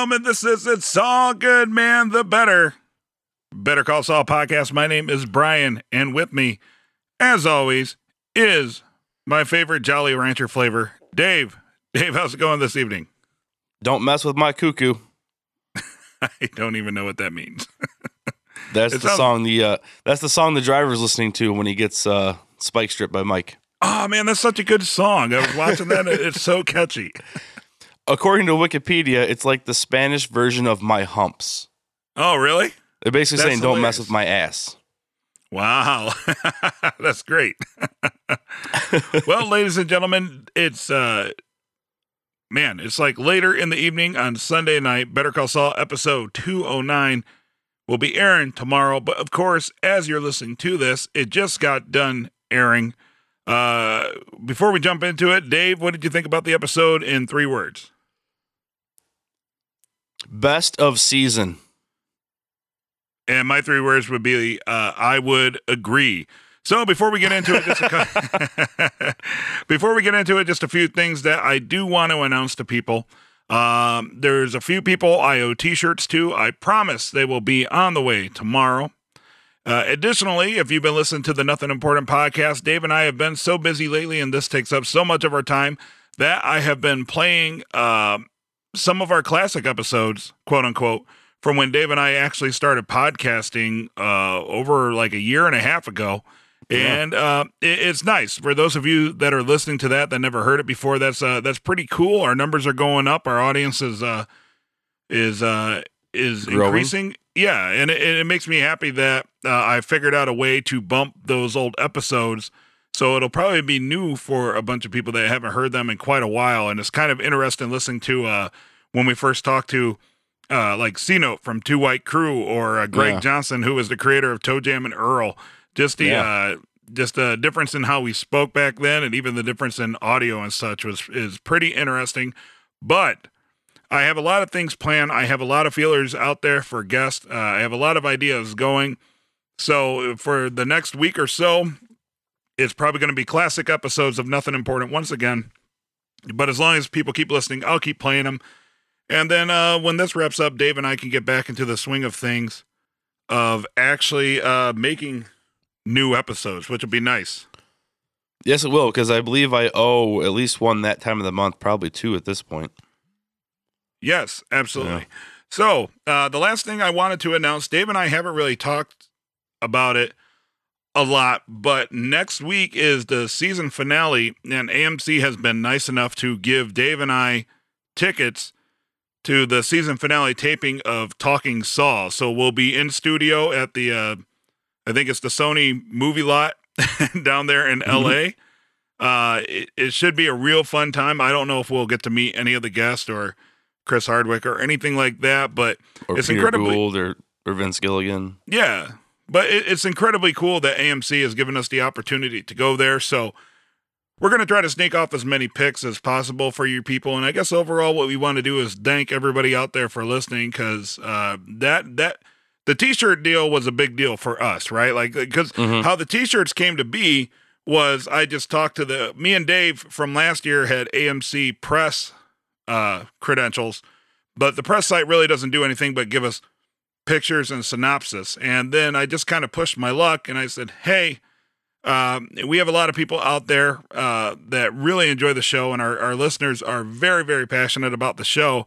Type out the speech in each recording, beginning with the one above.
gentlemen, this is It's All Good Man, the Better. Better Call Saul podcast. My name is Brian, and with me, as always, is my favorite Jolly Rancher flavor, Dave. Dave, how's it going this evening? Don't mess with my cuckoo. I don't even know what that means. That's It the sounds- song the uh, that's the song the driver's listening to when he gets uh, spike stripped by Mike. oh man, that's such a good song. I was watching that; it's so catchy. According to Wikipedia, it's like the Spanish version of my humps. Oh, really? They're basically That's saying don't mess with my ass. Wow, that's great. well, ladies and gentlemen, it's uh man, it's like later in the evening on Sunday night. Better Call Saul episode 209 will be airing tomorrow, but of course, as you're listening to this, it just got done airing. Uh before we jump into it, Dave, what did you think about the episode in 3 words? Best of season. And my three words would be uh, I would agree. So before we get into it, just a before we get into it, just a few things that I do want to announce to people. Um, there's a few people I owe T-shirts to. I promise they will be on the way tomorrow. Uh, additionally, if you've been listening to the Nothing Important podcast, Dave and I have been so busy lately, and this takes up so much of our time that I have been playing uh, some of our classic episodes, quote unquote, from when Dave and I actually started podcasting uh, over like a year and a half ago. And uh, it, it's nice for those of you that are listening to that that never heard it before. That's uh, that's pretty cool. Our numbers are going up. Our audience is uh, is uh, is Growing. increasing. Yeah, and it, it makes me happy that uh, I figured out a way to bump those old episodes. So it'll probably be new for a bunch of people that haven't heard them in quite a while. And it's kind of interesting listening to uh, when we first talked to uh, like C Note from Two White Crew or uh, Greg Yeah. Johnson, who was the creator of ToeJam and Earl. Just the Yeah. uh, just the difference in how we spoke back then, and even the difference in audio and such was is pretty interesting. But I have a lot of things planned. I have a lot of feelers out there for guests. Uh, I have a lot of ideas going. So for the next week or so, it's probably going to be classic episodes of Nothing Important once again. But as long as people keep listening, I'll keep playing them. And then uh, when this wraps up, Dave and I can get back into the swing of things of actually uh, making new episodes, which will be nice. Yes, it will because I believe I owe at least one that time of the month, probably two at this point. Yes, absolutely. Yeah. So, uh, the last thing I wanted to announce, Dave and I haven't really talked about it a lot, but next week is the season finale, and AMC has been nice enough to give Dave and I tickets to the season finale taping of Talking Saul. So we'll be in studio at the, uh, I think it's the Sony movie lot down there in LA. Uh, it, it should be a real fun time. I don't know if we'll get to meet any of the guests or Chris Hardwick or anything like that, but Or It's Peter incredibly- Gould or, or Vince Gilligan. yeah, but it, it's incredibly cool that AMC has given us the opportunity to go there. So we're going to try to sneak off as many picks as possible for you people. And I guess overall, what we want to do is thank everybody out there for listening because uh, that that the T-shirt deal was a big deal for us, right? Like because Mhm. how the T-shirts came to be was I just talked to the me and Dave from last year had AMC press uh, credentials, but the press site really doesn't do anything but give us pictures and synopsis. And then I just kind of pushed my luck and I said, hey, um, we have a lot of people out there uh, that really enjoy the show, and our, our listeners are very, very passionate about the show.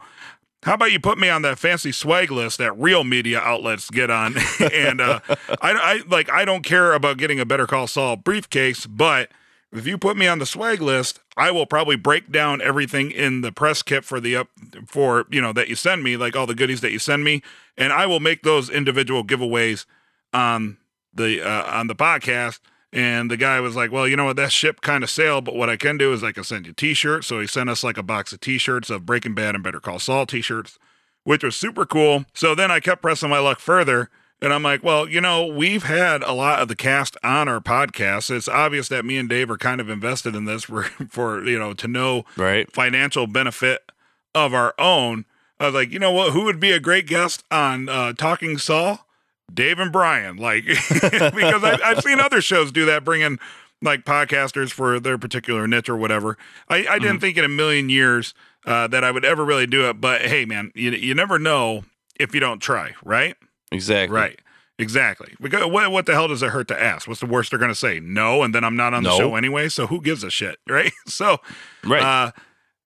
How about you put me on that fancy swag list that real media outlets get on? and uh, I, I like I don't care about getting a Better Call Saul briefcase, but if you put me on the swag list, I will probably break down everything in the press kit for the up for you know that you send me, like all the goodies that you send me, and I will make those individual giveaways on the uh, on the podcast. And the guy was like, "Well, you know what? That ship kind of sailed, but what I can do is I can send you T-shirts." So he sent us like a box of T-shirts of Breaking Bad and Better Call Saul T-shirts, which was super cool. So then I kept pressing my luck further, and I'm like, "Well, you know, we've had a lot of the cast on our podcast. It's obvious that me and Dave are kind of invested in this for, for you know, to know Right. financial benefit of our own." I was like, you know what? Who would be a great guest on uh, Talking Saul? Dave and Brian, like because I, I've seen other shows do that, bring in like podcasters for their particular niche or whatever. I, I didn't Mhm. think in a million years uh, that I would ever really do it. But hey, man, you you never know if you don't try, right? Exactly. Right. Exactly. Because what, what the hell does it hurt to ask? What's the worst they're going to say? No, and then I'm not on the No. show anyway. So who gives a shit, right? So Right. uh,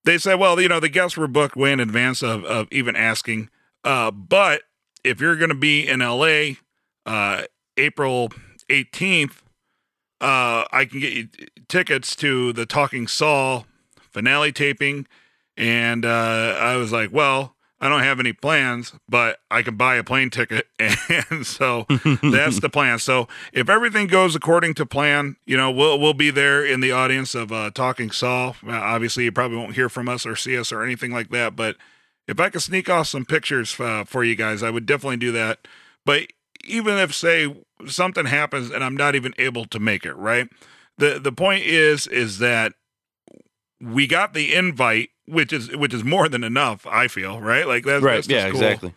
they said, well, you know, the guests were booked way in advance of, of even asking. Uh, but if you're going to be in LA uh, April 18th, uh, I can get you tickets to the Talking Saul finale taping. And uh, I was like, well, I don't have any plans, but I can buy a plane ticket. And so that's the plan. So if everything goes according to plan, you know, we'll we'll be there in the audience of uh, Talking Saul. Obviously, you probably won't hear from us or see us or anything like that. But if I could sneak off some pictures uh, for you guys, I would definitely do that. But even if say something happens and I'm not even able to make it, right? The the point is is that we got the invite, which is which is more than enough. I feel right, like that's right. That's Yeah. cool. Exactly.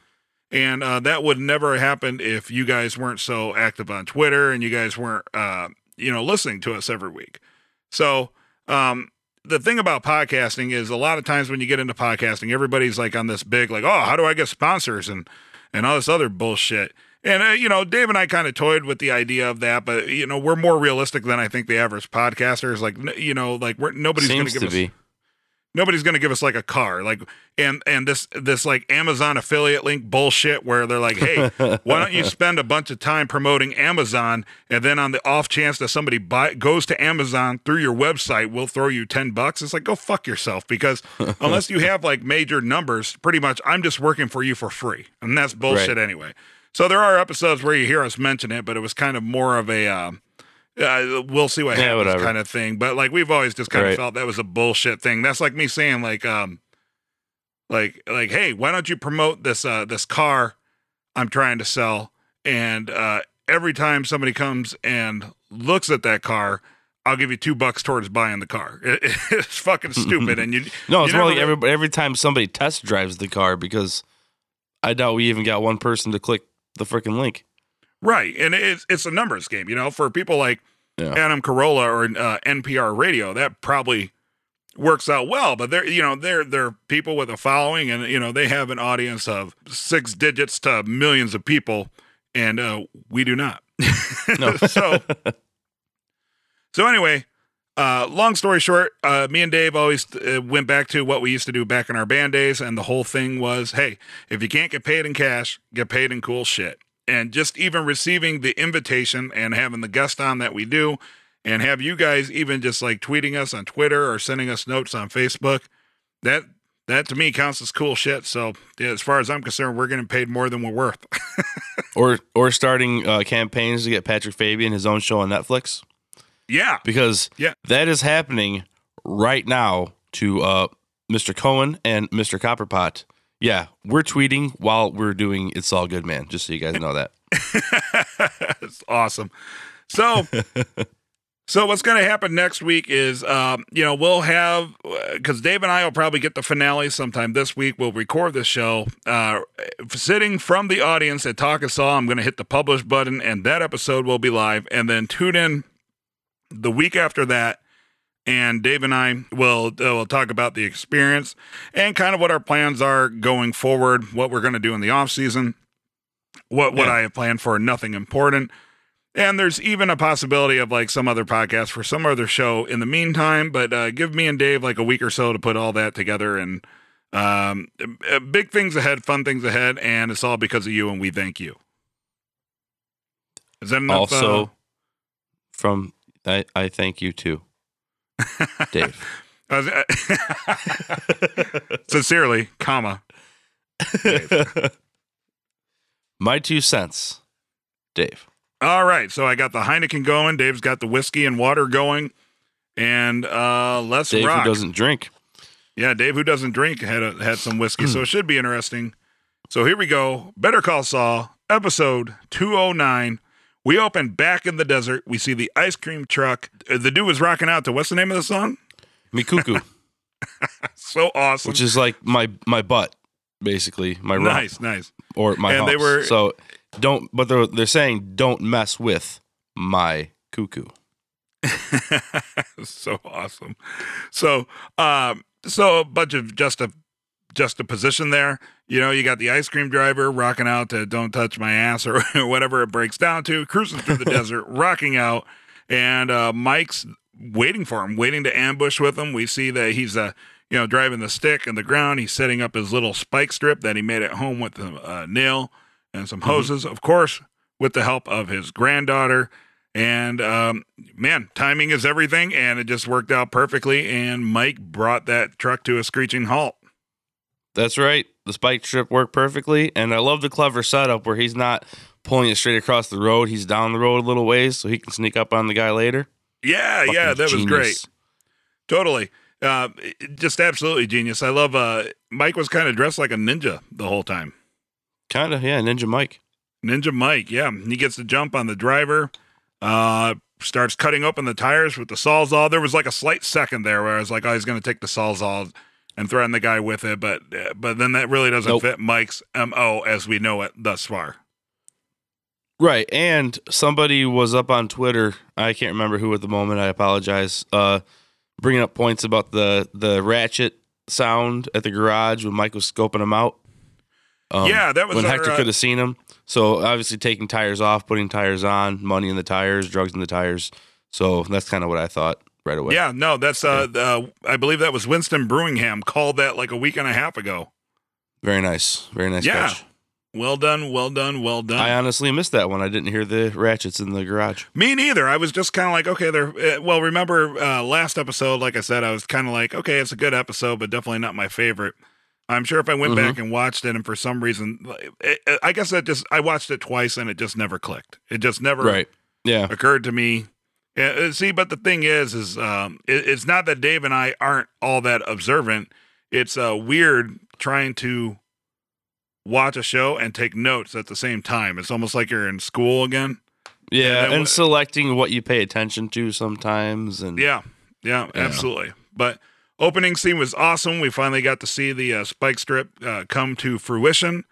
And uh, that would never happen if you guys weren't so active on Twitter and you guys weren't, uh, you know, listening to us every week. So um, the thing about podcasting is a lot of times when you get into podcasting, everybody's like on this big, like, oh, how do I get sponsors and and all this other bullshit. And uh, you know, Dave and I kind of toyed with the idea of that, but you know, we're more realistic than I think the average podcaster is. Like, n- you know, like we're nobody's going to give us be. Nobody's going to give us like a car like and and this this like amazon affiliate link bullshit where they're like hey why don't you spend a bunch of time promoting amazon and then on the off chance that somebody buy, goes to amazon through your website we'll throw you 10 bucks? It's like go fuck yourself because unless you have like major numbers pretty much i'm just working for you for free and that's bullshit anyway. So there are episodes where you hear us mention it but it was kind of more of a um uh, we'll see what Yeah, happens kind of thing. But like we've always just kind of felt that was a bullshit thing. That's like me saying like um like like hey, why don't you promote this uh this car I'm trying to sell and uh every time somebody comes and looks at that car I'll give you two bucks towards buying the car. It, it's fucking stupid, and you No, it's more like really- every every time somebody test drives the car because I doubt we even got one person to click the freaking link. Right, and it's it's a numbers game, you know. For people like Yeah. Adam Carolla or uh, NPR Radio, that probably works out well. But they're you know they're they're people with a following, and you know they have an audience of six digits to millions of people, and uh, we do not. No. so so anyway. Uh, long story short, uh, me and Dave always uh, went back to what we used to do back in our band days, and the whole thing was, hey, if you can't get paid in cash, get paid in cool shit. And just even receiving the invitation and having the guest on that we do, and have you guys even just like tweeting us on Twitter or sending us notes on Facebook, that that to me counts as cool shit. So yeah, as far as I'm concerned, we're getting paid more than we're worth. or or starting uh, campaigns to get Patrick Fabian his own show on Netflix yeah, because Yeah. that is happening right now to uh, Mr. Cohen and Mr. Copperpot. Yeah, we're tweeting while we're doing "It's All Good, Man." Just so you guys know that. it's awesome. So, so what's going to happen next week is, um, you know, we'll have because Dave and I will probably get the finale sometime this week. We'll record the show. Uh, sitting from the audience at Talking Saul, I'm going to hit the publish button, and that episode will be live. And then tune in the week after that. And Dave and I will uh, will talk about the experience and kind of what our plans are going forward, what we're going to do in the off season, what what Yeah. I have planned for nothing important. And there's even a possibility of like some other podcast for some other show in the meantime. But uh, give me and Dave like a week or so to put all that together. And um, uh, big things ahead, fun things ahead. And it's all because of you. And we thank you. Is that enough? also, uh, from I, I thank you too, Dave. I was- sincerely, comma. My two cents, Dave. All right. So I got the Heineken going. Dave's got the whiskey and water going. And uh, let's Dave rock. who doesn't drink. Yeah, Dave, who doesn't drink, had a, had some whiskey, so it should be interesting. So here we go. Better Call Saul, episode 209. We open back in the desert. We see the ice cream truck. Uh, The dude was rocking out to what's the name of the song? Mikuku, So awesome. which is like my my butt, basically my rump nice, nice. or my. And they were- so don't, but they're they're saying don't mess with my cuckoo. so awesome. So, um, so a bunch of just a just a position there. You know, you got the ice cream driver rocking out to "Don't touch my ass" or whatever it breaks down to, cruising through the desert, rocking out, and uh, Mike's waiting for him, waiting to ambush with him. We see that he's uh, you know driving the stick in the ground. He's setting up his little spike strip that he made at home with a uh, nail and some hoses, of course, with the help of his granddaughter. And um, man, timing is everything, and it just worked out perfectly. And Mike brought that truck to a screeching halt. That's right. The spike strip worked perfectly, and I love the clever setup where he's not pulling it straight across the road. He's down the road a little ways so he can sneak up on the guy later. Yeah, yeah, Fucking that was great. Totally. Uh, just absolutely genius. I love uh Mike was kind of dressed like a ninja the whole time. Kind of, yeah. Ninja Mike. Ninja Mike, yeah. He gets the jump on the driver, uh, starts cutting open the tires with the Sawzall. There was like a slight second there where I was like, oh, he's going to take the Sawzall and threaten the guy with it, but but then that really doesn't Nope. fit Mike's MO as we know it thus far. Right. And somebody was up on Twitter. I can't remember who at the moment. I apologize. Uh, bringing up points about the the ratchet sound at the garage when Mike was scoping him out. Um, Yeah, that was when our, Hector uh, could have seen him. So obviously taking tires off, putting tires on, money in the tires, drugs in the tires. So that's kind of what I thought right away. Yeah, no, that's uh, uh, I believe that was Winston Brewingham called that like a week and a half ago. Very nice. Very nice Yeah. catch. Well done, well done, well done. I honestly missed that one. I didn't hear the ratchets in the garage. Me neither. I was just kind of like, okay, they're uh, well. Remember uh, last episode? Like I said, I was kind of like, okay, it's a good episode, but definitely not my favorite. I'm sure if I went Mhm. back and watched it, and for some reason, it, it- I guess that just I watched it twice and it just never clicked. It just never Right. Yeah. occurred to me. Yeah, uh, see, but the thing is, is um, it, it's not that Dave and I aren't all that observant. It's uh, weird trying to watch a show and take notes at the same time. It's almost like you're in school again. Yeah. And what- selecting what you pay attention to sometimes. And Yeah, yeah, Yeah. absolutely. But opening scene was awesome. We finally got to see the uh, spike strip uh, come to fruition.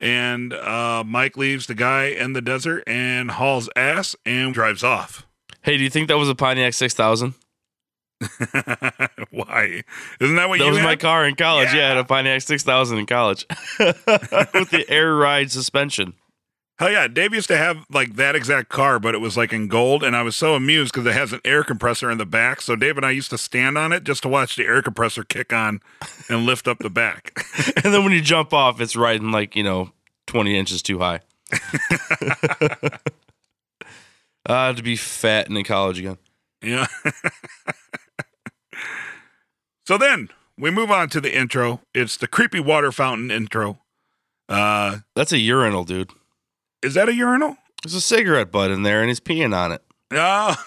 And uh, Mike leaves the guy in the desert and hauls ass and drives off. Hey, do you think that was a Pontiac 6000? Why? Isn't that what? That you was my car in college. Yeah, I had Yeah. a Pontiac 6000 in college with the air ride suspension. Hell yeah, Dave used to have like that exact car, but it was like in gold, and I was so amused because it has an air compressor in the back. So Dave and I used to stand on it just to watch the air compressor kick on and lift up the back. And then when you jump off, it's riding like, you know, 20 inches too high. Uh, to be fat and in college again. Yeah. so then we move on to the intro. It's the creepy water fountain intro. Uh, That's a urinal, dude. is that a urinal? There's a cigarette butt in there and he's peeing on it. No.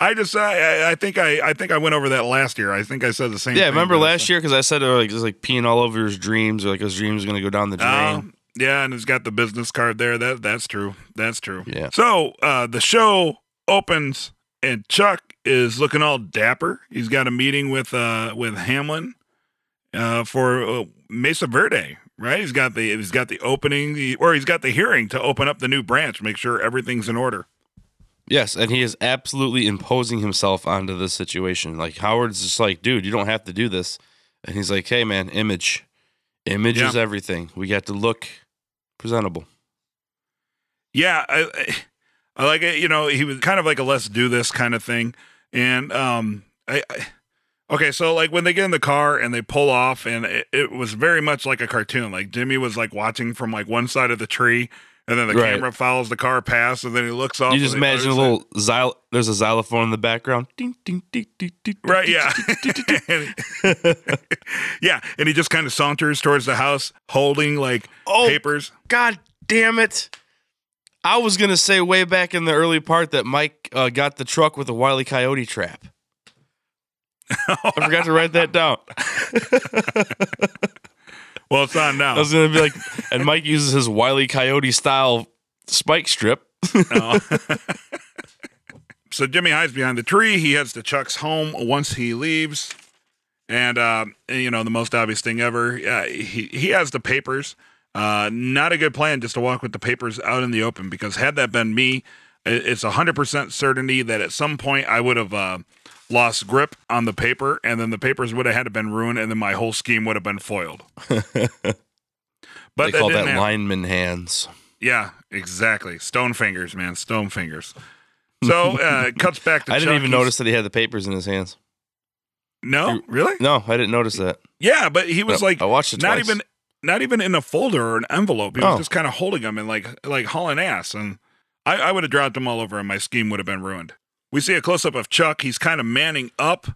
I just I, I think I I think I went over that last year. I think I said the same. Yeah, remember last year? Because I said it was like, peeing all over his dreams, or like his dreams are going to go down the Oh, drain. Yeah, and it's got the business card there. That that's true. That's true. Yeah. So uh, the show opens, and Chuck is looking all dapper. He's got a meeting with uh, with Hamlin uh, for uh, Mesa Verde. Right? He's got the he's got the opening, or he's got the hearing to open up the new branch, make sure everything's in order. Yes, and he is absolutely imposing himself onto this situation. Like Howard's just like, dude, you don't have to do this. And he's like, hey man, image. Image Yeah. is everything. We got to look presentable. Yeah, I, I like it. You know, he was kind of like a let's do this kind of thing. And um, I, I okay, so like when they get in the car and they pull off, and it, it was very much like a cartoon. Like Jimmy was like watching from like one side of the tree, and then the Right. camera follows the car past, and then he looks off. you just imagine a little xyl- there's a xylophone in the background. Ding, ding, ding, ding, ding. Right, yeah, yeah, and he just kind of saunters towards the house, holding like Oh, papers. God damn it. I was going to say way back in the early part that Mike uh, got the truck with a Wile E. Coyote trap. I forgot to write that down. Well, it's on now. I was gonna be like, and Mike uses his Wiley Coyote style spike strip. No. so Jimmy hides behind the tree. He heads to Chuck's home once he leaves. And, uh, you know, the most obvious thing ever, uh, he, he has the papers. Uh, not a good plan just to walk with the papers out in the open because had that been me, it's a hundred percent certainty that at some point I would have uh, lost grip on the paper, and then the papers would have had to been ruined, and then my whole scheme would have been foiled. But they call that happen. lineman hands. Yeah, exactly. Stone fingers, man. Stone fingers. So uh, it cuts back to I didn't Chuck. even He's- notice that he had the papers in his hands. No, really? No, I didn't notice that. Yeah, but he was No, like I watched it not twice. even not even in a folder or an envelope. He was Oh. just kind of holding them and like like hauling ass. And I, I would have dropped them all over, and my scheme would have been ruined. We see a close up of Chuck. He's kind of manning up,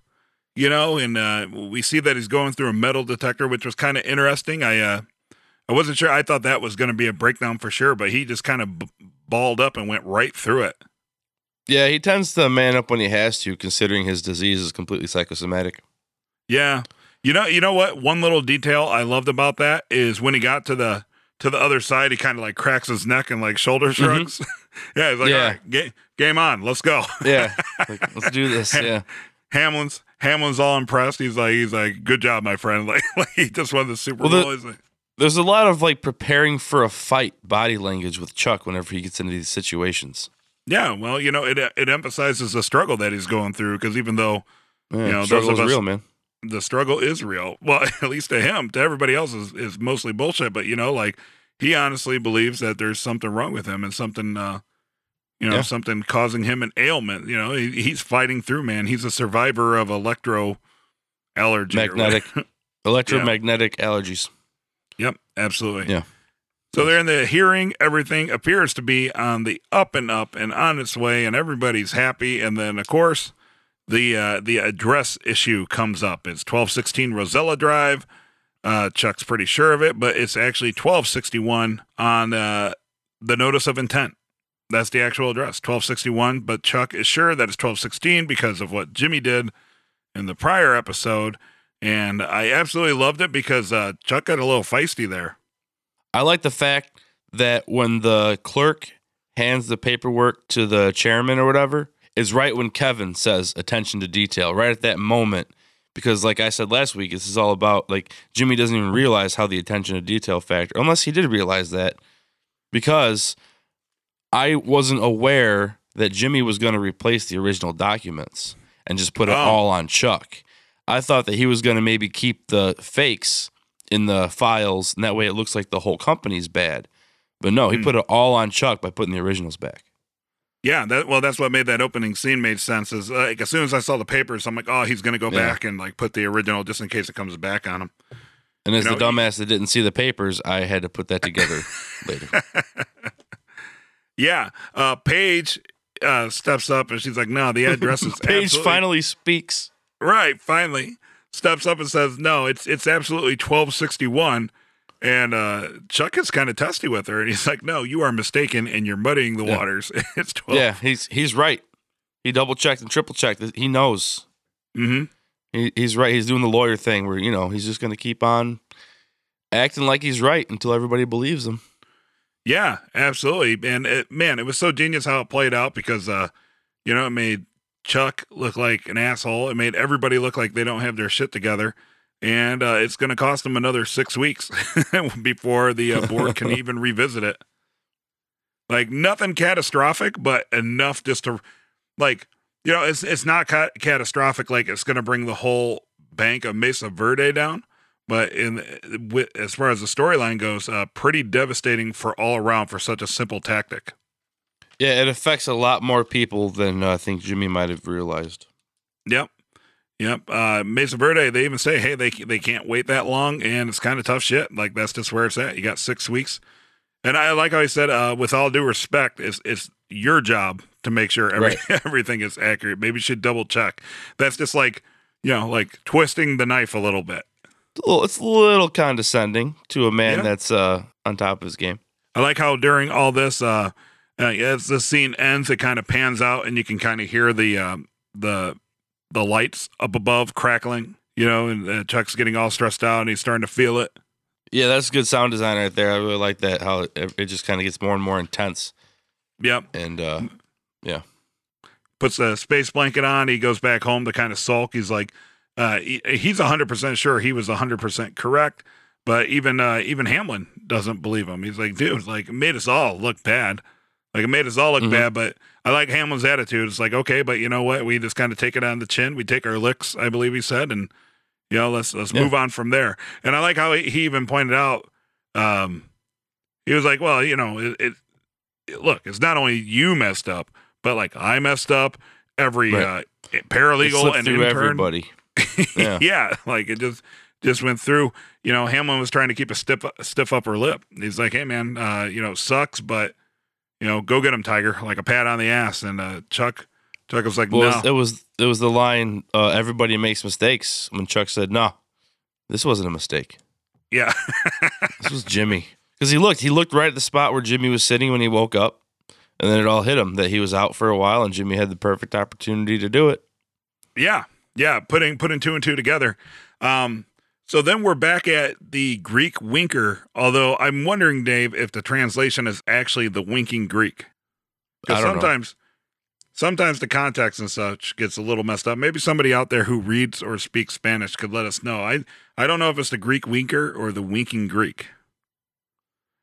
you know, and uh, we see that he's going through a metal detector, which was kind of interesting. I uh, I wasn't sure. I thought that was going to be a breakdown for sure, but he just kind of b- balled up and went right through it. Yeah, he tends to man up when he has to, considering his disease is completely psychosomatic. Yeah. You know, you know what? One little detail I loved about that is when he got to the to the other side, he kind of like cracks his neck and like shoulder shrugs. yeah, he's like, Yeah. all right, ga- game on, let's go. Yeah, like, let's do this. Yeah, Hamlin's Hamlin's all impressed. He's like, he's like, good job, my friend. Like, like he just won the Super Well, the- Bowl. Like, there's a lot of like preparing for a fight body language with Chuck whenever he gets into these situations. yeah, well, you know, it it emphasizes the struggle that he's going through because even though Yeah, You know, those struggle of us- real, man. the struggle is real. Well, at least to him. To everybody else is, is mostly bullshit. But you know, like he honestly believes that there's something wrong with him and something uh you know, Yeah. something causing him an ailment. You know, he, he's fighting through, man. He's a survivor of electro allergy. Magnetic. Electromagnetic allergies. yep, absolutely. Yeah. So they're in the hearing. Everything appears to be on the up and up and on its way, and everybody's happy. And then, of course, the uh, the address issue comes up. It's twelve sixteen Rosella Drive. Uh, Chuck's pretty sure of it, but it's actually twelve sixty one on uh, the notice of intent. That's the actual address, twelve sixty one. But Chuck is sure that it's twelve sixteen because of what Jimmy did in the prior episode, and I absolutely loved it because uh, Chuck got a little feisty there. I like the fact that when the clerk hands the paperwork to the chairman or whatever, is right when Kevin says attention to detail, right at that moment. Because, like I said last week, this is all about like Jimmy doesn't even realize how the attention to detail factor, unless he did realize that. Because I wasn't aware that Jimmy was going to replace the original documents and just put it Oh. all on Chuck. I thought that he was going to maybe keep the fakes in the files, and that way it looks like the whole company's bad. But no, he Hmm. put it all on Chuck by putting the originals back. Yeah, that well, that's what made that opening scene made sense. Is like as soon as I saw the papers, I'm like, oh, he's gonna go Yeah. back and like put the original just in case it comes back on him. And as You know, the dumbass that didn't see the papers, I had to put that together later. Yeah, uh, Paige uh, steps up and she's like, no, the address is Paige absolutely- finally speaks. right. Finally, steps up and says, no, it's it's absolutely 1261. And uh, Chuck is kind of testy with her, and he's like, "No, you are mistaken, and you're muddying the Yeah. waters. it's 12." Yeah, he's he's right. He double checked and triple checked. He knows. hmm He, he's right. He's doing the lawyer thing where you know he's just going to keep on acting like he's right until everybody believes him. Yeah, absolutely. And it, man, it was so genius how it played out because, uh, you know, it made Chuck look like an asshole. It made everybody look like they don't have their shit together. And uh, it's going to cost them another six weeks before the uh, board can even revisit it. Like nothing catastrophic, but enough just to, like, you know, it's it's not ca- catastrophic. Like it's going to bring the whole bank of Mesa Verde down but in as far as the storyline goes, uh, pretty devastating for all around for such a simple tactic. Yeah, it affects a lot more people than uh, I think Jimmy might have realized. Yep, yep. Uh, Mesa Verde, they even say, hey, they they can't wait that long, and it's kind of tough shit. Like that's just where it's at. You got six weeks, and I like how he said, uh, with all due respect, it's it's your job to make sure every, everything is accurate. Maybe you should double check. That's just like you know, like twisting the knife a little bit. It's a little, it's a little condescending to a man Yeah. that's uh, on top of his game. I like how during all this, uh, uh, as the scene ends, it kind of pans out, and you can kind of hear the um, the the lights up above crackling. You know, and uh, Chuck's getting all stressed out, and he's starting to feel it. Yeah, that's good sound design right there. I really like that. How it, it just kind of gets more and more intense. Yep. And uh, yeah. Puts a space blanket on. He goes back home to kind of sulk. He's like, uh, he, he's hundred percent sure he was hundred percent correct, but even uh, even Hamlin doesn't believe him. He's like, dude, like it made us all look bad. Like it made us all look Mhm. bad, but I like Hamlin's attitude. It's like, okay, but you know what? We just kind of take it on the chin. We take our licks, I believe he said, and you know, let's let's Yeah. move on from there. And I like how he, he even pointed out, um, he was like, well, you know, it, it, it- look, it's not only you messed up, but like I messed up. Every Right. uh, paralegal and intern, everybody. yeah. Yeah. like it just just went through. You know, Hamlin was trying to keep a stiff stiff upper lip. He's like, "Hey, man, uh, you know, sucks, but you know, go get him, Tiger." Like a pat on the ass. And uh, Chuck, Chuck was like, Well, "No, it, was, it was the line. Uh, Everybody makes mistakes. When Chuck said, "No, this wasn't a mistake. yeah, This was Jimmy." Because he looked, he looked right at the spot where Jimmy was sitting when he woke up, and then it all hit him that he was out for a while, and Jimmy had the perfect opportunity to do it. yeah, yeah." Putting putting two and two together. Um, so then we're back at the Greek winker. Although I'm wondering, Dave, if the translation is actually the winking Greek. I Because don't know. sometimes, sometimes the context and such gets a little messed up. Maybe somebody out there who reads or speaks Spanish could let us know. I I don't know if it's the Greek winker or the winking Greek.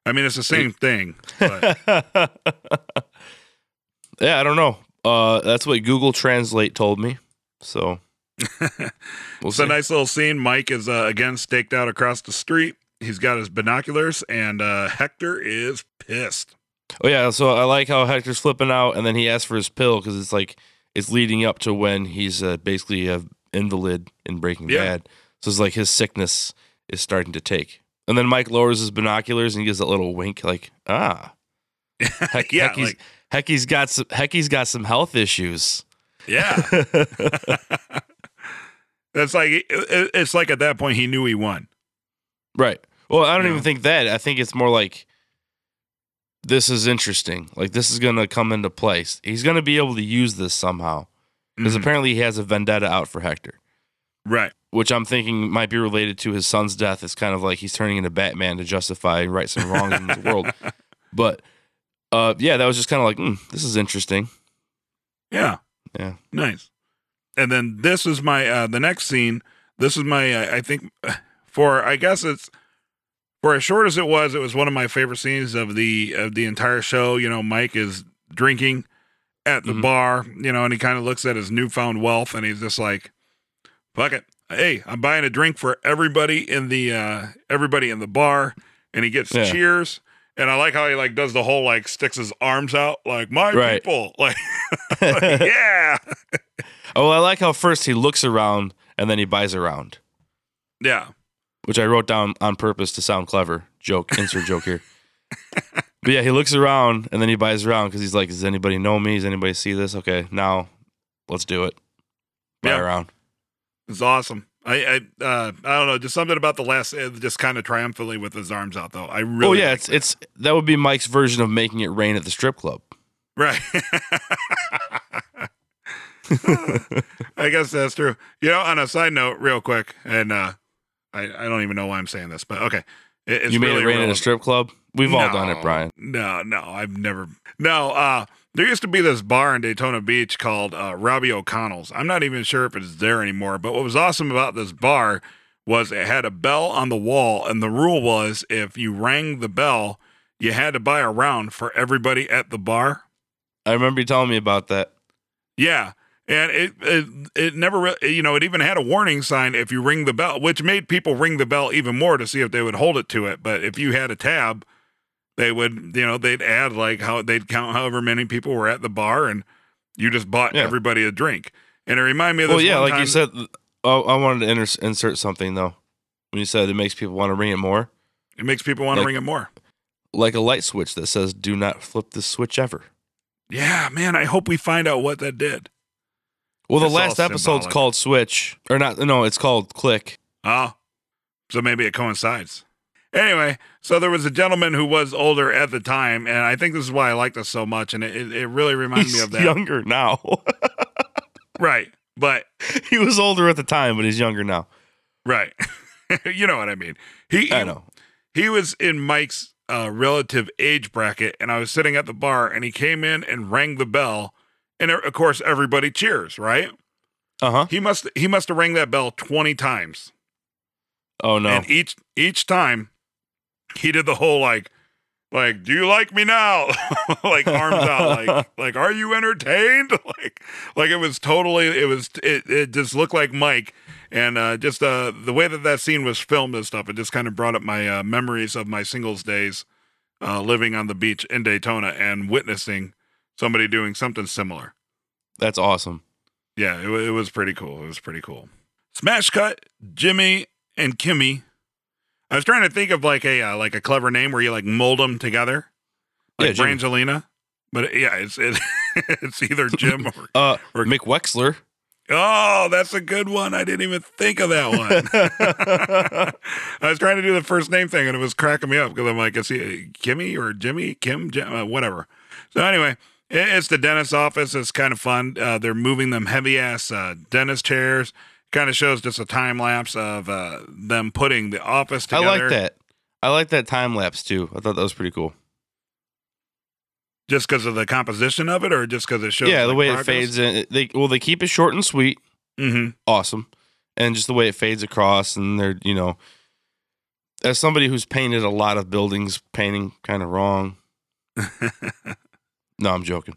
I mean, it's the same thing. But yeah, I don't know. Uh, that's what Google Translate told me. So we'll it's a nice little scene. Mike is uh, again staked out across the street. He's got his binoculars, and uh, Hector is pissed. Oh yeah, so I like how Hector's flipping out, and then he asks for his pill because it's like it's leading up to when he's uh, basically a invalid in Breaking Yeah. Bad. So it's like his sickness is starting to take. And then Mike lowers his binoculars and he gives that little wink, like ah, Heck, yeah, Hecky's, like, Hecky's got some Hecky's got some health issues. yeah. That's like it- it- it's like at that point he knew he won. Right. Well, I don't Yeah. even think that. I think it's more like this is interesting. Like this is going to come into place. He's going to be able to use this somehow because Mhm. apparently he has a vendetta out for Hector, right. which I'm thinking might be related to his son's death. It's kind of like he's turning into Batman to justify and right some wrongs in the world. But uh, yeah, that was just kind of like mm, this is interesting. Yeah. Yeah. Nice. And then this is my uh the next scene. This is my uh, I think for I guess it's for as short as it was, it was one of my favorite scenes of the of the entire show. You know, Mike is drinking at the Mhm. bar, you know, and he kind of looks at his newfound wealth and he's just like, "Fuck it. Hey, I'm buying a drink for everybody in the uh everybody in the bar." And he gets Yeah. cheers. And I like how he like does the whole like sticks his arms out like my Right. people. Like, like, yeah. Oh, I like how first he looks around and then he buys around, Yeah. which I wrote down on purpose to sound clever. Joke, insert joke here. But yeah, he looks around and then he buys around because he's like, "Does anybody know me? Does anybody see this? Okay, now let's do it." Buy Yeah. around. It's awesome. I I uh, I don't know, just something about the last uh, just kind of triumphantly with his arms out though. I really oh yeah, it's it's that would be Mike's version of making it rain at the strip club. right. I guess that's true. You know, on a side note, real quick, and uh, I I don't even know why I'm saying this, but okay, It- it's you made really it rain at a strip club. We've all done it, Brian. No, no, I've never. No, uh, there used to be this bar in Daytona Beach called uh, Robbie O'Connell's. I'm not even sure if it's there anymore. But what was awesome about this bar was it had a bell on the wall, and the rule was if you rang the bell, you had to buy a round for everybody at the bar. I remember you telling me about that. Yeah. And it, it it never re- you know it even had a warning sign if you ring the bell, which made people ring the bell even more to see if they would hold it to it. But if you had a tab, they would you know they'd add like how they'd count however many people were at the bar, and you just bought Yeah. everybody a drink. And it reminded me of this. Well, yeah, like time- you said. Oh, I wanted to inter- insert something though. When you said it makes people want to ring it more, it makes people want to ring it more. like a light switch that says "Do not flip this switch ever." Yeah, man. I hope we find out what that did. Well, the It's last episode's symbolic. called Switch, or not? No, it's called Click. Oh, so maybe it coincides. Anyway, so there was a gentleman who was older at the time, and I think this is why I like this so much, and it, it, really reminded me of that. younger now. Right, but he was older at the time, but he's younger now. right, you know what I mean. He, I he- know. he was in Mike's uh, relative age bracket, and I was sitting at the bar, and he came in and rang the bell, and of course everybody cheers. Right? Uh huh. He must he must have rang that bell twenty times. Oh no. And each each time he did the whole like like, "Do you like me now?" like arms out, like, like, "Are you entertained?" like, like it was totally. It was. It, it just looked like Mike, and uh, just uh, the way that that scene was filmed and stuff. It just kind of brought up my uh, memories of my singles days, uh, living on the beach in Daytona and witnessing somebody doing something similar. That's awesome. Yeah, it, it was pretty cool. It was pretty cool. Smash cut, Jimmy and Kimmy. I was trying to think of like a uh, like a clever name where you like mold them together, like Yeah, Brangelina. But yeah, it's it, it's either Jim or Uh, Or- Mick Wexler. oh, that's a good one. I didn't even think of that one. I was trying to do the first name thing and it was cracking me up because I'm like, he Kimmy or Jimmy, Kim, Jim, uh, whatever. So anyway, it's the dentist's office. It's kind of fun. Uh, they're moving them heavy ass uh, dentist chairs. Kind of shows just a time lapse of uh, them putting the office together. I like that. I like that time lapse too. I thought that was pretty cool. Just because of the composition of it, or just because it shows? yeah, the like, way it fades in. They well, they keep it short and sweet. Mhm. Awesome, and just the way it fades across, and they're you know, as somebody who's painted a lot of buildings, painting kind of wrong. No, I'm joking.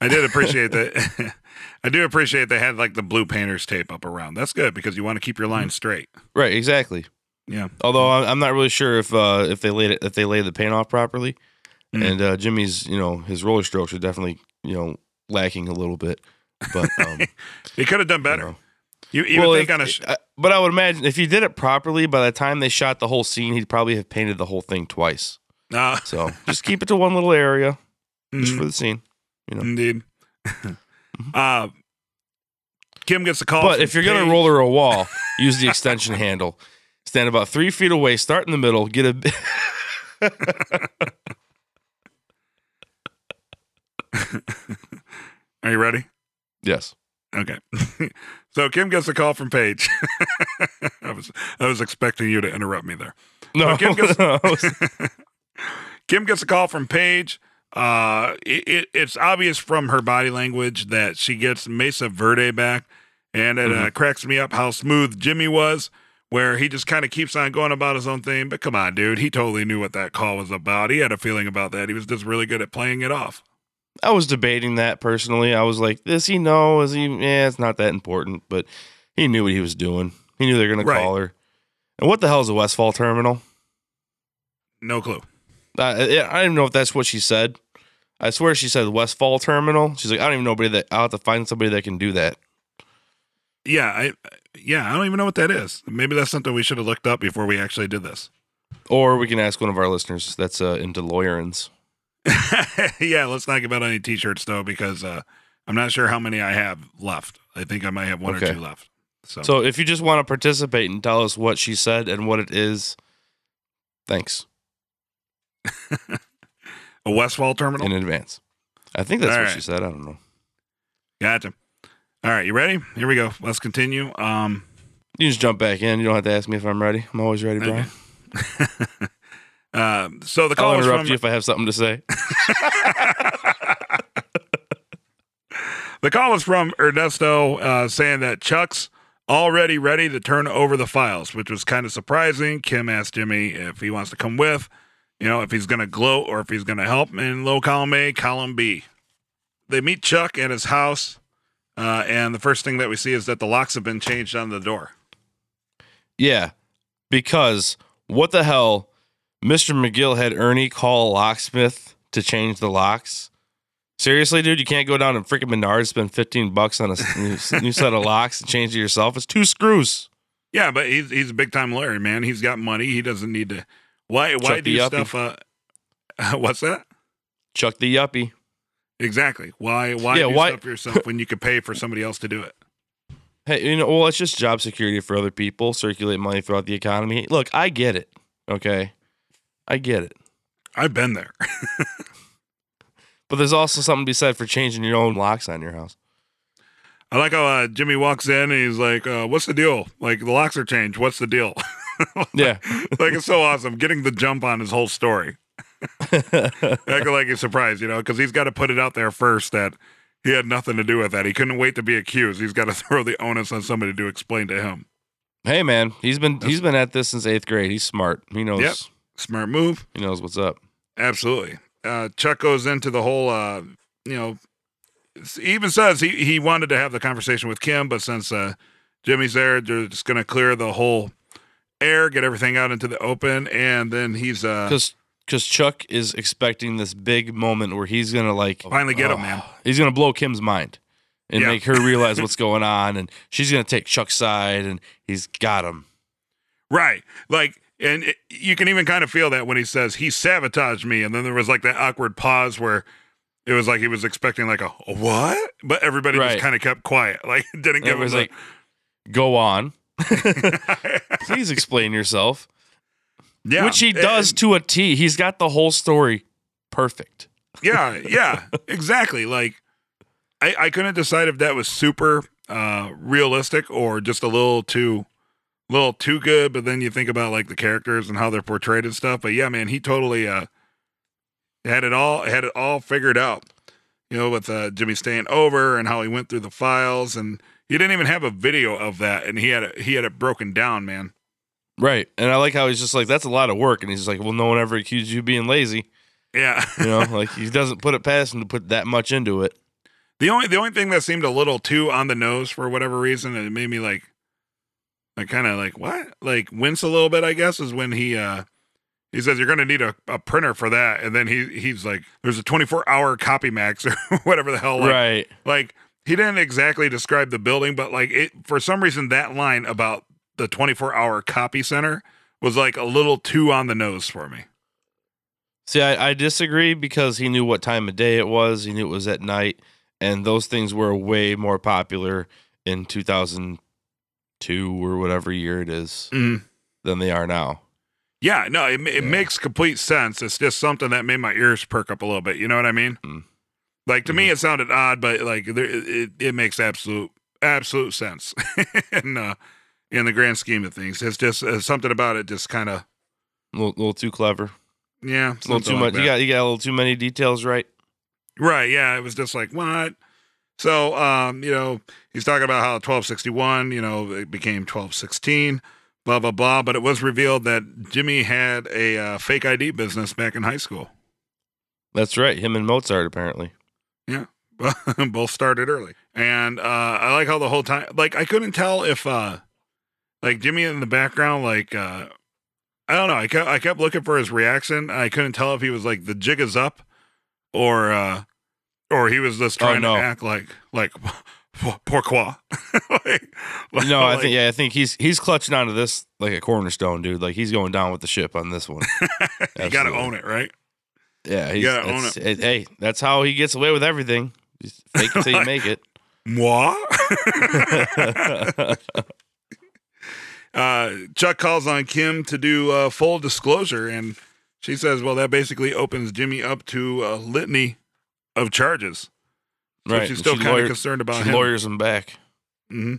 I did appreciate that. I do appreciate they had like the blue painter's tape up around. That's good because you want to keep your Mm-hmm. line straight. Right, exactly. Yeah. Although I'm not really sure if uh, if they laid it if they laid the paint off properly, Mm. and uh, Jimmy's you know his roller strokes are definitely you know lacking a little bit, but um, He could have done you better. know. You, you Well, if- on a sh- I- but I would imagine if he did it properly, by the time they shot the whole scene, he'd probably have painted the whole thing twice. uh, So just keep it to one little area just mhm, for the scene. you know. indeed. uh, Kim gets a call. But if you're gonna roll her a wall, use the extension handle. Stand about three feet away. Start in the middle. Get a. Are you ready? yes. Okay. so Kim gets a call from Paige. I was I was expecting you to interrupt me there. No. Kim gets- no. Kim gets a call from Paige. Uh, it, it, it's obvious from her body language that she gets Mesa Verde back, and it uh, cracks me up how smooth Jimmy was, where he just kind of keeps on going about his own thing. But come on, dude, he totally knew what that call was about. He had a feeling about that. He was just really good at playing it off. I was debating that personally. I was like, does he know? Is he? Yeah, it's not that important. But he knew what he was doing. He knew they're gonna Right. call her. And what the hell is a Westfall terminal? No clue. Uh, I don't even know if that's what she said. I swear she said Westfall Terminal. She's like, I don't even know anybody that. I'll have to find somebody that can do that. Yeah, I yeah, I don't even know what that is. Maybe that's something we should have looked up before we actually did this. Or we can ask one of our listeners that's uh, into lawyerins. yeah, let's not give out any t-shirts though, because uh, I'm not sure how many I have left. I think I might have one Okay. or two left. So, So if you just want to participate and tell us what she said and what it is, thanks a Westfall terminal. in advance. I think that's All what right. she said. I don't know. Gotcha. All right, you ready? Here we go. Let's continue. Um, You just jump back in. You don't have to ask me if I'm ready. I'm always ready, Brian. uh, so the call I'll interrupt from you if I have something to say. the call is from Ernesto uh, saying that Chuck's already ready to turn over the files, which was kind of surprising. Kim asked Jimmy if he wants to come with, you know, if he's going to gloat or if he's going to help in low column A, column B. They meet Chuck at his house, uh, and the first thing that we see is that the locks have been changed on the door. Yeah, because what the hell? Mr. McGill had Ernie call a locksmith to change the locks. Seriously, dude, you can't go down to freaking Menards, spend 15 bucks on a new, new set of locks and change it yourself. It's two screws. Yeah, but he's he's a big time lawyer, man. He's got money. He doesn't need to. Why why Chuck do stuff? Uh, what's that? Chuck the yuppie. Exactly. Why why Yeah, do why- stuff yourself when you could pay for somebody else to do it? Hey, you know, well, it's just job security for other people, circulate money throughout the economy. Look, I get it. Okay. I get it. I've been there. But there's also something to be said for changing your own locks on your house. I like how uh, Jimmy walks in and he's like, uh, "What's the deal? Like the locks are changed. What's the deal?" Yeah. like it's so awesome, getting the jump on his whole story. Acting like he's surprised, you know, because he's got to put it out there first that he had nothing to do with that. He couldn't wait to be accused. He's got to throw the onus on somebody to explain to him. hey man, he's been he's been at this since eighth grade. He's smart. He knows Yep. Smart move. he knows what's up. Absolutely. Uh, Chuck goes into the whole, uh, you know, he even says he, he wanted to have the conversation with Kim, but since uh, Jimmy's there, they're just going to clear the whole air, get everything out into the open, and then he's uh, Because because Chuck is expecting this big moment where he's gonna like finally get him, oh, man. He's gonna blow Kim's mind and Yeah. make her realize what's going on, and she's gonna take Chuck's side, and he's got him. Right. Like, and it, you can even kind of feel that when he says he sabotaged me, and then there was like that awkward pause where it was like he was expecting like a, a what, but everybody Right. just kind of kept quiet, like didn't give it was him like, go on, please explain yourself. yeah, Which he does And- to a T. He's got the whole story perfect. yeah, yeah, exactly. Like, I I couldn't decide if that was super uh realistic or just a little too. Little too good, but then you think about like the characters and how they're portrayed and stuff. But yeah, man, he totally uh had it all had it all figured out. You know, with uh, Jimmy staying over and how he went through the files, and he didn't even have a video of that, and he had it he had it broken down, man. Right. And I like how he's just like, that's a lot of work. And he's just like, well, no one ever accused you of being lazy. Yeah, You know, like he doesn't put it past him to put that much into it. the only the only thing that seemed a little too on the nose for whatever reason, it made me like, I kind of like what, like wince a little bit, I guess, is when he uh he says you're gonna need a, a printer for that, and then he he's like, there's a 24 hour copy max or whatever the hell, like, right. like he didn't exactly describe the building, but like it for some reason that line about the 24 hour copy center was like a little too on the nose for me. See, I, I disagree because he knew what time of day it was. He knew it was at night. And those things were way more popular in 2002 or whatever year it is Mm. than they are now. Yeah, no, it, it Yeah. makes complete sense. It's just something that made my ears perk up a little bit. You know what I mean? Mm. Like to me, it sounded odd, but like there, it, it, makes absolute absolute sense in uh, in the grand scheme of things. It's just uh, something about it just kind of A little, little too clever. yeah, A little too like much. You got, you got a little too many details right. Right. Yeah. It was just like, what? So, um, you know, he's talking about how 1261, you know, it became 1216, blah, blah, blah. But it was revealed that Jimmy had a uh, fake ID business back in high school. That's right. Him and Mozart, apparently. Both started early. And uh, I like how the whole time, like, I couldn't tell if, uh, like, Jimmy in the background, like, uh, I don't know. I kept, I kept looking for his reaction. I couldn't tell if he was like, the jig is up or, uh, or he was just Oh, trying no. to act like, like, pourquoi? like, like- No, I think yeah, I think he's he's clutching onto this like a cornerstone, dude. Like he's going down with the ship on this one. you got to own it, right? Yeah, he's, gotta own that's- it- Hey, that's how he gets away with everything. Just fake it till you make it. Moi? uh, Chuck calls on Kim to do uh, full disclosure, and she says, "Well, that basically opens Jimmy up to a litany of charges." So right. she's still she kind of concerned about she him. lawyers him back. Mm-hmm.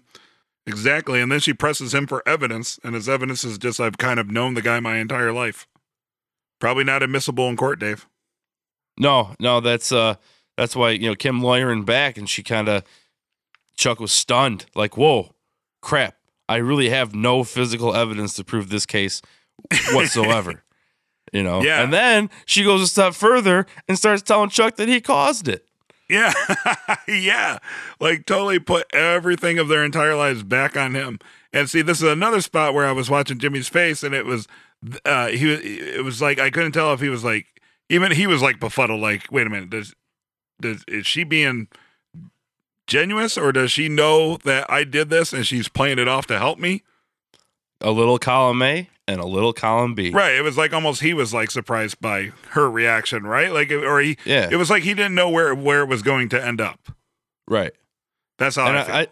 Exactly, and then she presses him for evidence, and his evidence is just I've kind of known the guy my entire life. Probably not admissible in court, Dave. No, no, that's uh that's why, you know, Kim lawyering back and she kinda Chuck was stunned. Like, whoa, crap. I really have no physical evidence to prove this case whatsoever. you know? Yeah. And then she goes a step further and starts telling Chuck that he caused it. Yeah, yeah, like totally put everything of their entire lives back on him. And see, this is another spot where I was watching Jimmy's face, and it was, uh, he it was like I couldn't tell if he was like, even he was like befuddled. Like, wait a minute, does, does is she being genuous, or does she know that I did this and she's playing it off to help me? A little column A and a little column B. Right. It was like almost he was like surprised by her reaction, right? Like, or he, Yeah. it was like he didn't know where where it was going to end up. right. That's how I. I, I,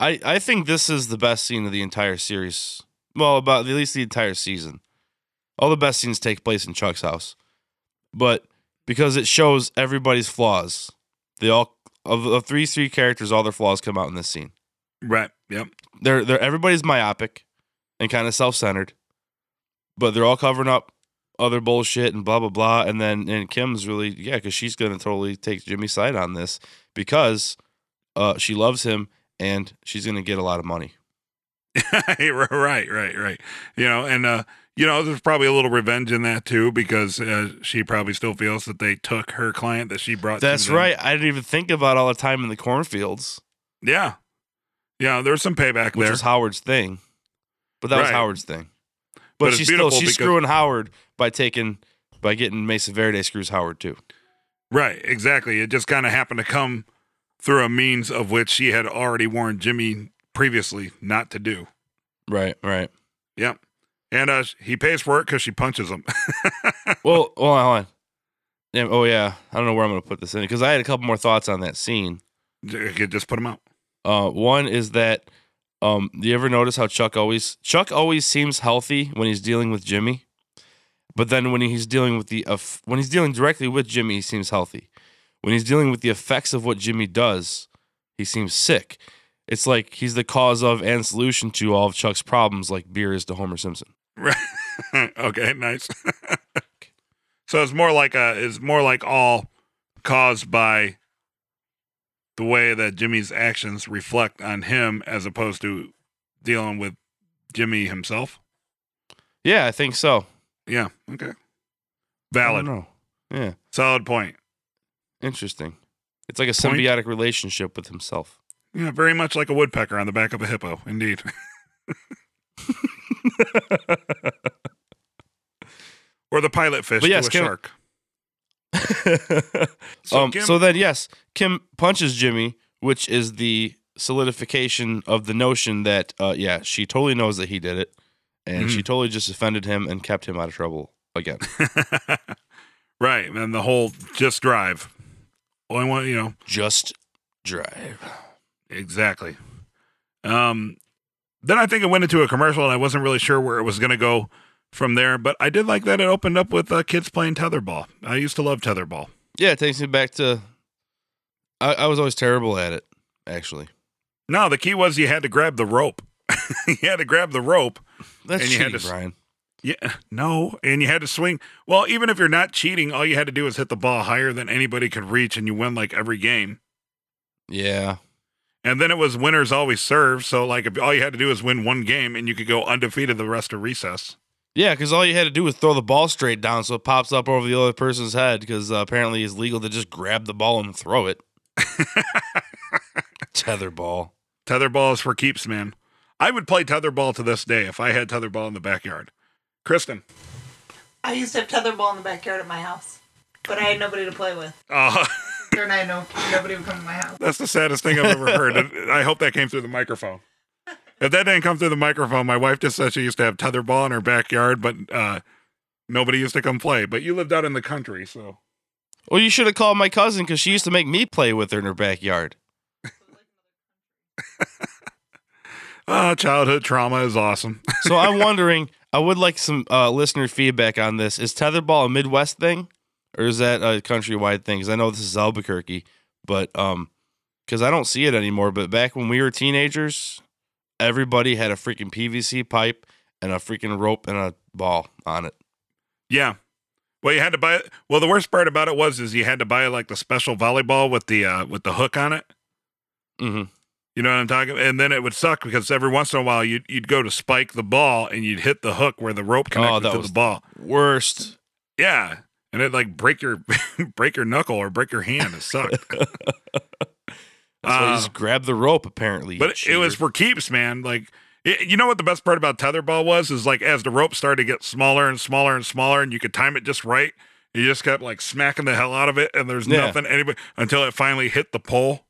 I I think this is the best scene of the entire series. Well, about at least the entire season. All the best scenes take place in Chuck's house, but because it shows everybody's flaws, they all of the three three characters, all their flaws come out in this scene. right. Yep. They're they're everybody's myopic and kind of self centered, but they're all covering up other bullshit and blah blah blah. And then and Kim's really yeah, because she's gonna totally take Jimmy's side on this because uh, she loves him and she's gonna get a lot of money. right, right, right. You know, and uh you know, there's probably a little revenge in that too because uh, she probably still feels that they took her client that she brought. That's right. I didn't even think about all the time in the cornfields, Yeah, yeah. There's some payback which there. was Howard's thing. But that was Howard's thing. But But, she's still she's because- screwing Howard by taking by getting Mesa Verde screws Howard too. Right, exactly. It just kind of happened to come through a means of which she had already warned Jimmy previously not to do. Right, right. Yep. And uh, he pays for it because she punches him. well, hold on, hold on. Yeah, oh yeah, I don't know where I'm going to put this in because I had a couple more thoughts on that scene. Just put them out. Uh, one is that um, do you ever notice how Chuck always Chuck always seems healthy when he's dealing with Jimmy, but then when he's dealing with the eff- when he's dealing directly with Jimmy, he seems healthy. When he's dealing with the effects of what Jimmy does, he seems sick. It's like he's the cause of and solution to all of Chuck's problems, like beer is to Homer Simpson. Right. okay, nice. so it's more like a it's more like all caused by the way that Jimmy's actions reflect on him as opposed to dealing with Jimmy himself. Yeah, I think so. Yeah, okay. Valid. Yeah, Solid point. interesting. It's like a Point. symbiotic relationship with himself. Yeah, very much like a woodpecker on the back of a hippo, indeed. or the pilot fish But to a Kim- shark. So um, Kim- so then, yes, Kim punches Jimmy, which is the solidification of the notion that, uh, yeah, she totally knows that he did it, and Mm-hmm. she totally just offended him and kept him out of trouble again. right, and the whole just drive. Only one, you know, just drive. exactly. Um, then I think it went into a commercial, and I wasn't really sure where it was going to go from there. But I did like that it opened up with uh, kids playing tetherball. I used to love tetherball. Yeah, it takes me back to. I, I was always terrible at it, actually. No, the key was you had to grab the rope. you had to grab the rope. That's And you had cheating, to Brian. Yeah, no, and you had to swing. Well, even if you're not cheating, all you had to do was hit the ball higher than anybody could reach, and you win like every game. Yeah. And then it was winners always serve. So like, if all you had to do was win one game, and you could go undefeated the rest of recess. Yeah, because all you had to do was throw the ball straight down so it pops up over the other person's head because uh, apparently it's legal to just grab the ball and throw it. Tether ball. Tetherball is for keeps, man. I would play tetherball to this day if I had tetherball in the backyard. Kristen, I used to have tetherball in the backyard at my house, but I had nobody to play with. uh, Or I had no nobody would come to my house. that's the saddest thing I've ever heard. I hope that came through the microphone. If that didn't come through the microphone, my wife just said she used to have tetherball in her backyard, but uh, nobody used to come play. But you lived out in the country, so Well, you should have called my cousin because she used to make me play with her in her backyard. uh, childhood trauma is awesome. So I'm wondering, I would like some uh, listener feedback on this. Is tetherball a Midwest thing, or is that a countrywide thing? Because I know this is Albuquerque, but um, because I don't see it anymore. But back when we were teenagers, everybody had a freaking PVC pipe and a freaking rope and a ball on it. Yeah. Well, you had to buy it. Well, the worst part about it was is you had to buy like the special volleyball with the uh, with the hook on it. hmm You know what I'm talking? And then it would suck because every once in a while you'd you'd go to spike the ball and you'd hit the hook where the rope connected Oh, to the ball. Worst. Yeah, and it like break your break your knuckle or break your hand. It sucked. That's why you Uh, just grab the rope. Apparently, but it was for keeps, man. Like it, you know what the best part about tetherball was is like as the rope started to get smaller and smaller and smaller, and you could time it just right. You just kept like smacking the hell out of it, and there's Yeah. nothing anybody until it finally hit the pole.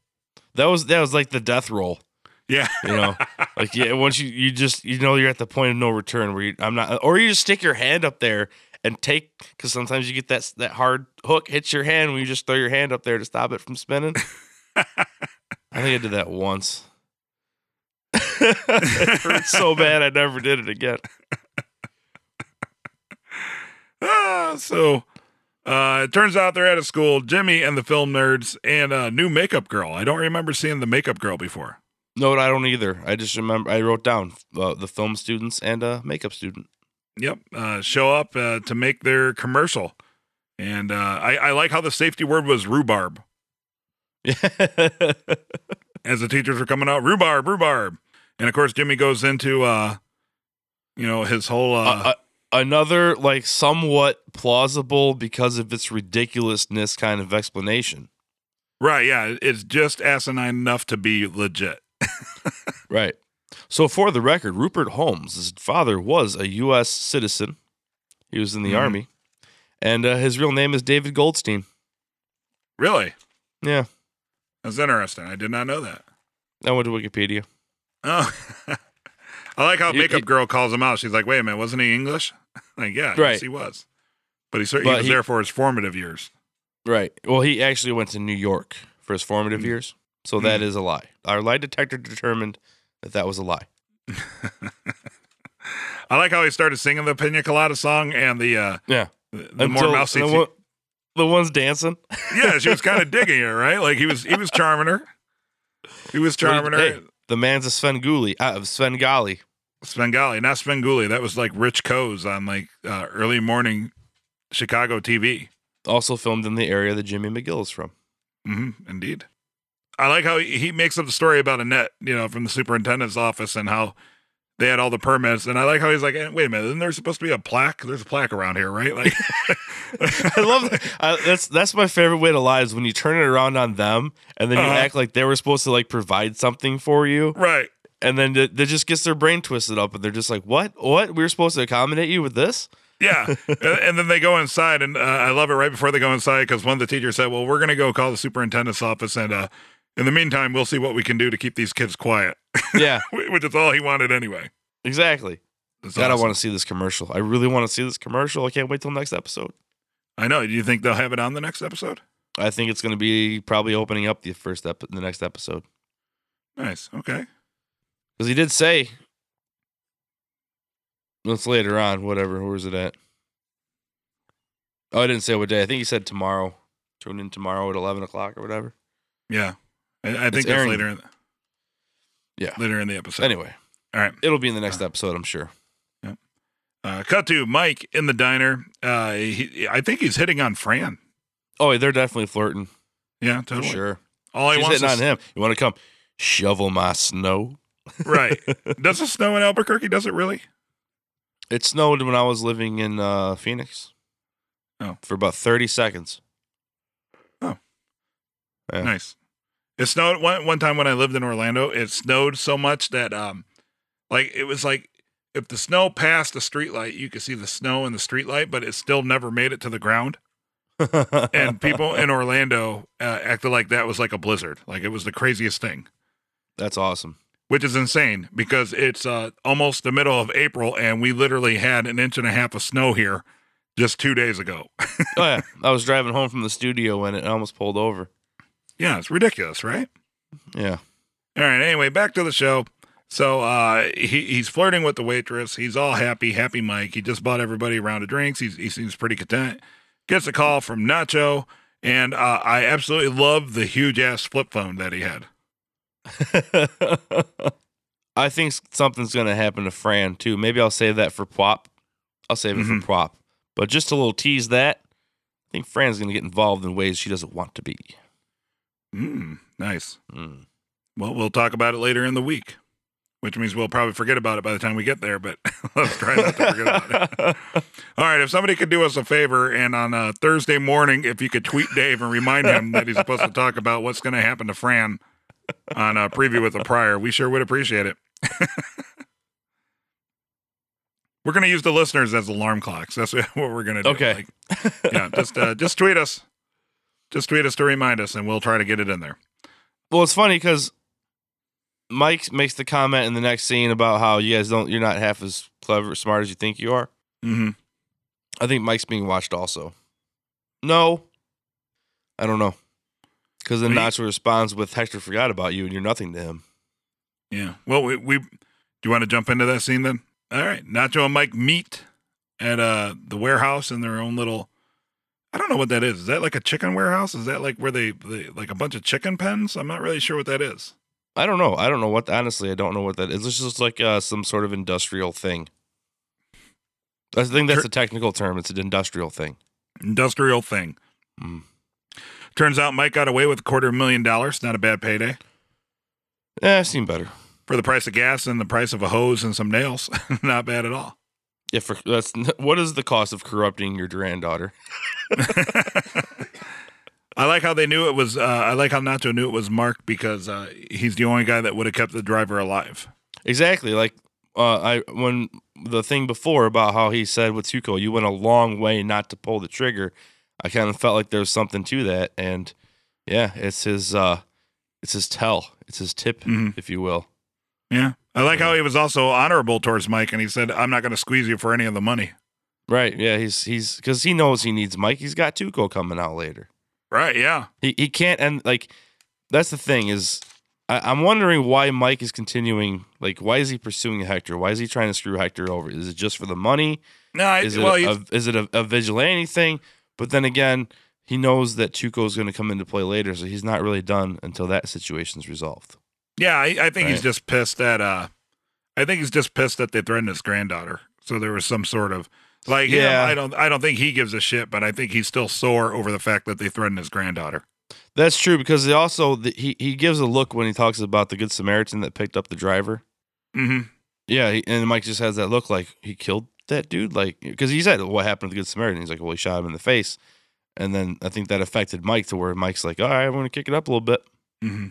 that was that was like the death roll. Yeah, You know, like yeah, once you you just you know you're at the point of no return where you, I'm not, or you just stick your hand up there and take because sometimes you get that that hard hook hits your hand when you just throw your hand up there to stop it from spinning. I think I did that once. it hurt so bad I never did it again. Ah, so uh, it turns out they're at a school. Jimmy and the film nerds and a new makeup girl. I don't remember seeing the makeup girl before. No, I don't either. I just remember I wrote down uh, the film students and a makeup student. Yep, uh, show up uh, to make their commercial, and uh, I, I like how the safety word was rhubarb as the teachers were coming out. Rhubarb, rhubarb, and of course Jimmy goes into uh, you know his whole uh, uh, uh, another like somewhat plausible because of its ridiculousness kind of explanation. Right. Yeah. It's just asinine enough to be legit. Right. So, for the record, Rupert Holmes, his father was a U.S. citizen. He was in the Mhm. army, and uh, his real name is David Goldstein. Really? Yeah, That's interesting. I did not know that. I went to Wikipedia. Oh. I like how You- Makeup Girl calls him out. She's like, wait a minute, wasn't he English? like, yeah, Right. yes, he was. But he, cer- he was he- there for his formative years. Right. Well, he actually went to New York for his formative Mm. years, so that Mm. is a lie. Our lie detector determined that that was a lie. I like how he started singing the Pina Colada song and the uh, Yeah. the, the more Until- mousy. the, one- the ones dancing. yeah, she was kind of digging it, right? Like he was he was charming her. He was charming her. Hey, the man's a Svengoolie, uh, Svengali. Svengali, not Svengoolie. That was like Rich Koz on like uh, early morning Chicago TV. Also filmed in the area that Jimmy McGill is from. Mm-hmm, indeed. I like how he, makes up the story about Annette, you know, from the superintendent's office and how they had all the permits. And I like how he's like, eh, wait a minute, isn't there supposed to be a plaque? There's a plaque around here, right? Like, I love that. I, that's that's my favorite way to lie is when you turn it around on them and then you Uh-huh. act like they were supposed to like provide something for you, right. and then it, it just gets their brain twisted up, and they're just like, "What? What? We were supposed to accommodate you with this?" Yeah. and, and then they go inside, and uh, I love it right before they go inside because one of the teachers said, well, we're going to go call the superintendent's office. And uh, in the meantime, we'll see what we can do to keep these kids quiet, Yeah, which is all he wanted anyway. exactly. That's God, I want to see this commercial. I really want to see this commercial. I can't wait till next episode. I know. Do you think they'll have it on the next episode? I think it's going to be probably opening up the first ep- the next episode Nice. Okay. because he did say. It's later on. Whatever. Where's it at? Oh, I didn't say what day. I think he said tomorrow. Tune in tomorrow at eleven o'clock or whatever. Yeah. I, I think that's airing- later in the, Yeah. later in the episode. Anyway, All right. it'll be in the next episode, I'm sure. Uh, cut to Mike in the diner. Uh, he, I think he's hitting on Fran. Oh, they're definitely flirting Yeah, for totally. sure. All he She's wants hitting is on him. You want to come shovel my snow? right. Does it snow in Albuquerque? Does it really? It snowed when I was living in uh, Phoenix. Oh. for about thirty seconds. Oh. Yeah. Nice. It snowed one one time when I lived in Orlando. It snowed so much that um, like it was like if the snow passed the streetlight, you could see the snow in the streetlight, but it still never made it to the ground. And people in Orlando uh, acted like that was like a blizzard. Like it was the craziest thing. That's awesome. which is insane because it's uh, almost the middle of April and we literally had an inch and a half of snow here just two days ago. Oh yeah, I was driving home from the studio when it almost pulled over. Yeah, it's ridiculous, right? Yeah. All right. Anyway, back to the show. So uh, he he's flirting with the waitress. He's all happy, happy Mike. He just bought everybody a round of drinks. He's, he seems pretty content. Gets a call from Nacho, and uh, I absolutely love the huge ass flip phone that he had. I think something's gonna happen to Fran too. Maybe I'll save that for Pwop. I'll save it Mhm. for Pwop. But just a little tease that I think Fran's gonna get involved in ways she doesn't want to be. Mm, nice. Mm. Well, we'll talk about it later in the week, which means we'll probably forget about it by the time we get there. But let's try not to forget about it. All right, if somebody could do us a favor and on a Thursday morning, if you could tweet Dave and remind him that he's supposed to talk about what's going to happen to Fran on a preview with the prior, we sure would appreciate it. we're going to use the listeners as alarm clocks. That's what we're going to do. Okay. Like, yeah, just uh, just tweet us, just tweet us to remind us, and we'll try to get it in there. Well, it's funny because Mike makes the comment in the next scene about how you guys don't, you're not half as clever, smart as you think you are. Mm-hmm. I think Mike's being watched also. No, I don't know. Because then Nacho responds with Hector forgot about you and you're nothing to him. Yeah. Well, we, we do you want to jump into that scene then? All right. Nacho and Mike meet at uh the warehouse in their own little. I don't know what that is. Is that like a chicken warehouse? Is that like where they, they like a bunch of chicken pens? I'm not really sure what that is. I don't know. I don't know what. Honestly, I don't know what that is. It's just like uh, some sort of industrial thing. I think that's a technical term. It's an industrial thing. Industrial thing. Mm. Turns out Mike got away with a quarter million dollars. Not a bad payday Yeah, seen better. for the price of gas and the price of a hose and some nails. not bad at all. Yeah, for that's what is the cost of corrupting your granddaughter? I like how they knew it was. Uh, I like how Nacho knew it was Mark because uh, he's the only guy that would have kept the driver alive. Exactly. Like uh, I when the thing before about how he said with Tuco, you went a long way not to pull the trigger. I kind of felt like there was something to that, and yeah, it's his. uh It's his tell. It's his tip, Mhm. if you will. Yeah, I like how he was also honorable towards Mike, and he said, "I'm not going to squeeze you for any of the money." Right. Yeah. He's he's because he knows he needs Mike. He's got Tuco coming out later. Right? Yeah. He he can't and like that's the thing is I, I'm wondering why Mike is continuing like why is he pursuing Hector? Why is he trying to screw Hector over? Is it just for the money? No, I, Is it well, a, is it a, a vigilante thing? But then again, he knows that Tuco is going to come into play later, so he's not really done until that situation's resolved. Yeah, I, I think he's just pissed that. uh I think he's just pissed that they threatened his granddaughter. So there was some sort of like, yeah. I don't, I don't think he gives a shit, but I think he's still sore over the fact that they threatened his granddaughter. That's true because they also the, he he gives a look when he talks about the good Samaritan that picked up the driver. Mm-hmm. Yeah, he, and Mike just has that look like he killed that dude, like because he said what happened to the Good Samaritan. He's like, well, he shot him in the face, and then I think that affected Mike to where Mike's like, all right, I'm gonna kick it up a little bit. Mm-hmm.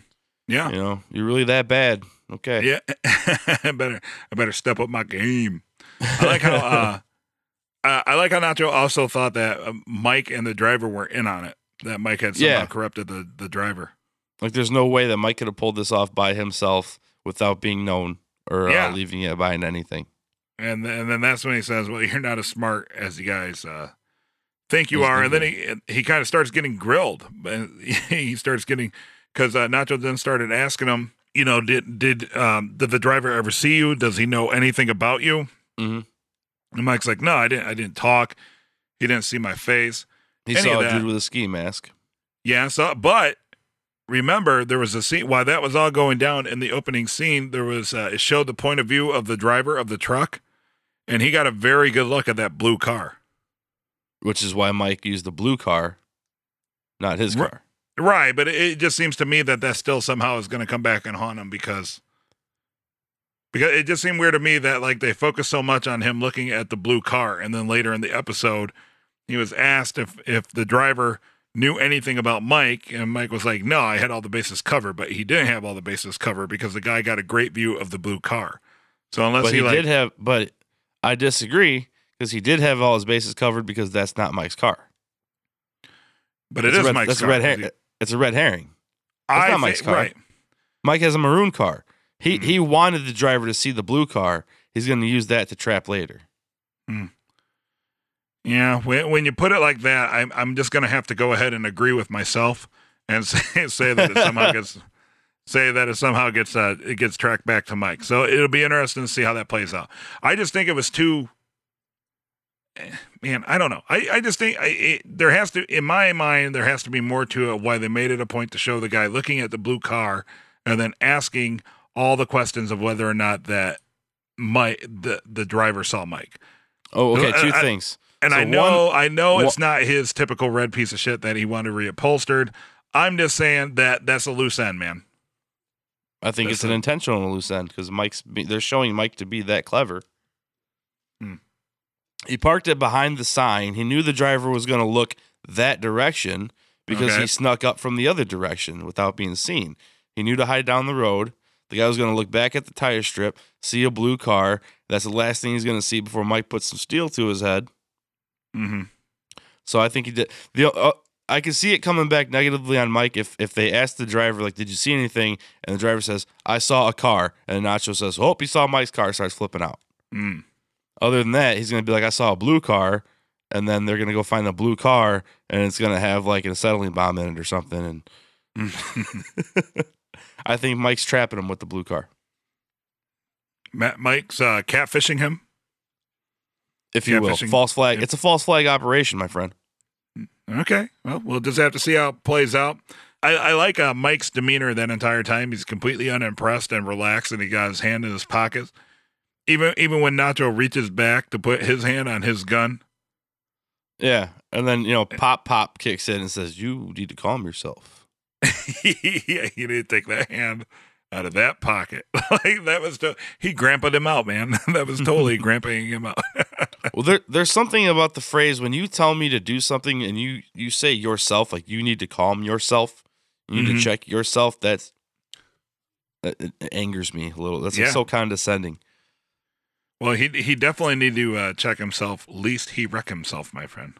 Yeah. You know, you're really that bad. Okay. Yeah, I better I better step up my game. I like how uh, I, I like how Nacho also thought that uh, Mike and the driver were in on it. That Mike had somehow Yeah. corrupted the the driver. Like, there's no way that Mike could have pulled this off by himself without being known or Yeah. uh, leaving it behind anything. And then, and then that's when he says, "Well, you're not as smart as you guys uh, think you Yes, are." And then he he kind of starts getting grilled. And he starts getting because uh, Nacho then started asking him, you know, did did um, did the driver ever see you? Does he know anything about you? Mhm. And Mike's like, "No, I didn't. I didn't talk. He didn't see my face." He saw a dude with a ski mask. Yeah, so but remember there was a scene while that was all going down in the opening scene, there was uh, it showed the point of view of the driver of the truck, and he got a very good look at that blue car. which is why Mike used the blue car, not his car. Right, but it, just seems to me that that still somehow is going to come back and haunt him because because it just seemed weird to me that like they focused so much on him looking at the blue car, and then later in the episode, he was asked if if the driver knew anything about Mike, and Mike was like, "No, I had all the bases covered," but he didn't have all the bases covered because the guy got a great view of the blue car. So unless But he, he like, did have, but I disagree because he did have all his bases covered because that's not Mike's car. but it That's is red, Mike's that's car. a red 'cause her- he- It's a red herring. I not Mike's car. Right. Mike has a maroon car. He Mhm. he wanted the driver to see the blue car. He's going to use that to trap later. Yeah, when, when you put it like that, I'm I'm just gonna have to go ahead and agree with myself and say, say that it somehow gets say that it somehow gets uh, it gets tracked back to Mike. So it'll be interesting to see how that plays out. I just think it was too. Eh, Man, I don't know. I, I just think I, it, there has to, in my mind, there has to be more to it. Why they made it a point to show the guy looking at the blue car and then asking all the questions of whether or not that Mike, the the driver saw Mike. Oh, okay. Uh, Two I- things. And So I know, one- I know it's not his typical red piece of shit that he wanted reupholstered. I'm just saying that that's a loose end, man. I think That's it's an intentional loose end because Mike's. be- They're showing Mike to be that clever. He parked it behind the sign. He knew the driver was going to look that direction because Okay. he snuck up from the other direction without being seen. He knew to hide down the road. The guy was going to look back at the tire strip, see a blue car. That's the last thing he's going to see before Mike puts some steel to his head. Mm-hmm. So I think he did. The uh, I can see it coming back negatively on Mike if if they ask the driver like, "Did you see anything?" and the driver says, "I saw a car," and Nacho says, "Oh, he saw Mike's car." Starts flipping out. Mm. Other than that, he's gonna be like, "I saw a blue car," and then they're gonna go find the blue car, and it's gonna have like an acetylene bomb in it or something. And I think Mike's trapping him with the blue car, Matt Mike's uh, catfishing him. if you will. False flag. Yeah. It's a false flag operation, my friend. Okay. Well, we'll just have to see how it plays out. I, I like uh, Mike's demeanor that entire time. He's completely unimpressed and relaxed, and he got his hand in his pocket. Even even when Nacho reaches back to put his hand on his gun. Yeah, and then you know, pop pop kicks in and says, "You need to calm yourself." yeah, he need to take that hand out of that pocket. like that was to- he grandpaed him out, man. that was totally grandpaing him out. Well, there, there's something about the phrase when you tell me to do something and you you say yourself, like you need to calm yourself, you need Mhm. to check yourself. That's that it angers me a little. That's like so condescending. Well, he he definitely need to uh, check himself. Least he wreck himself, my friend.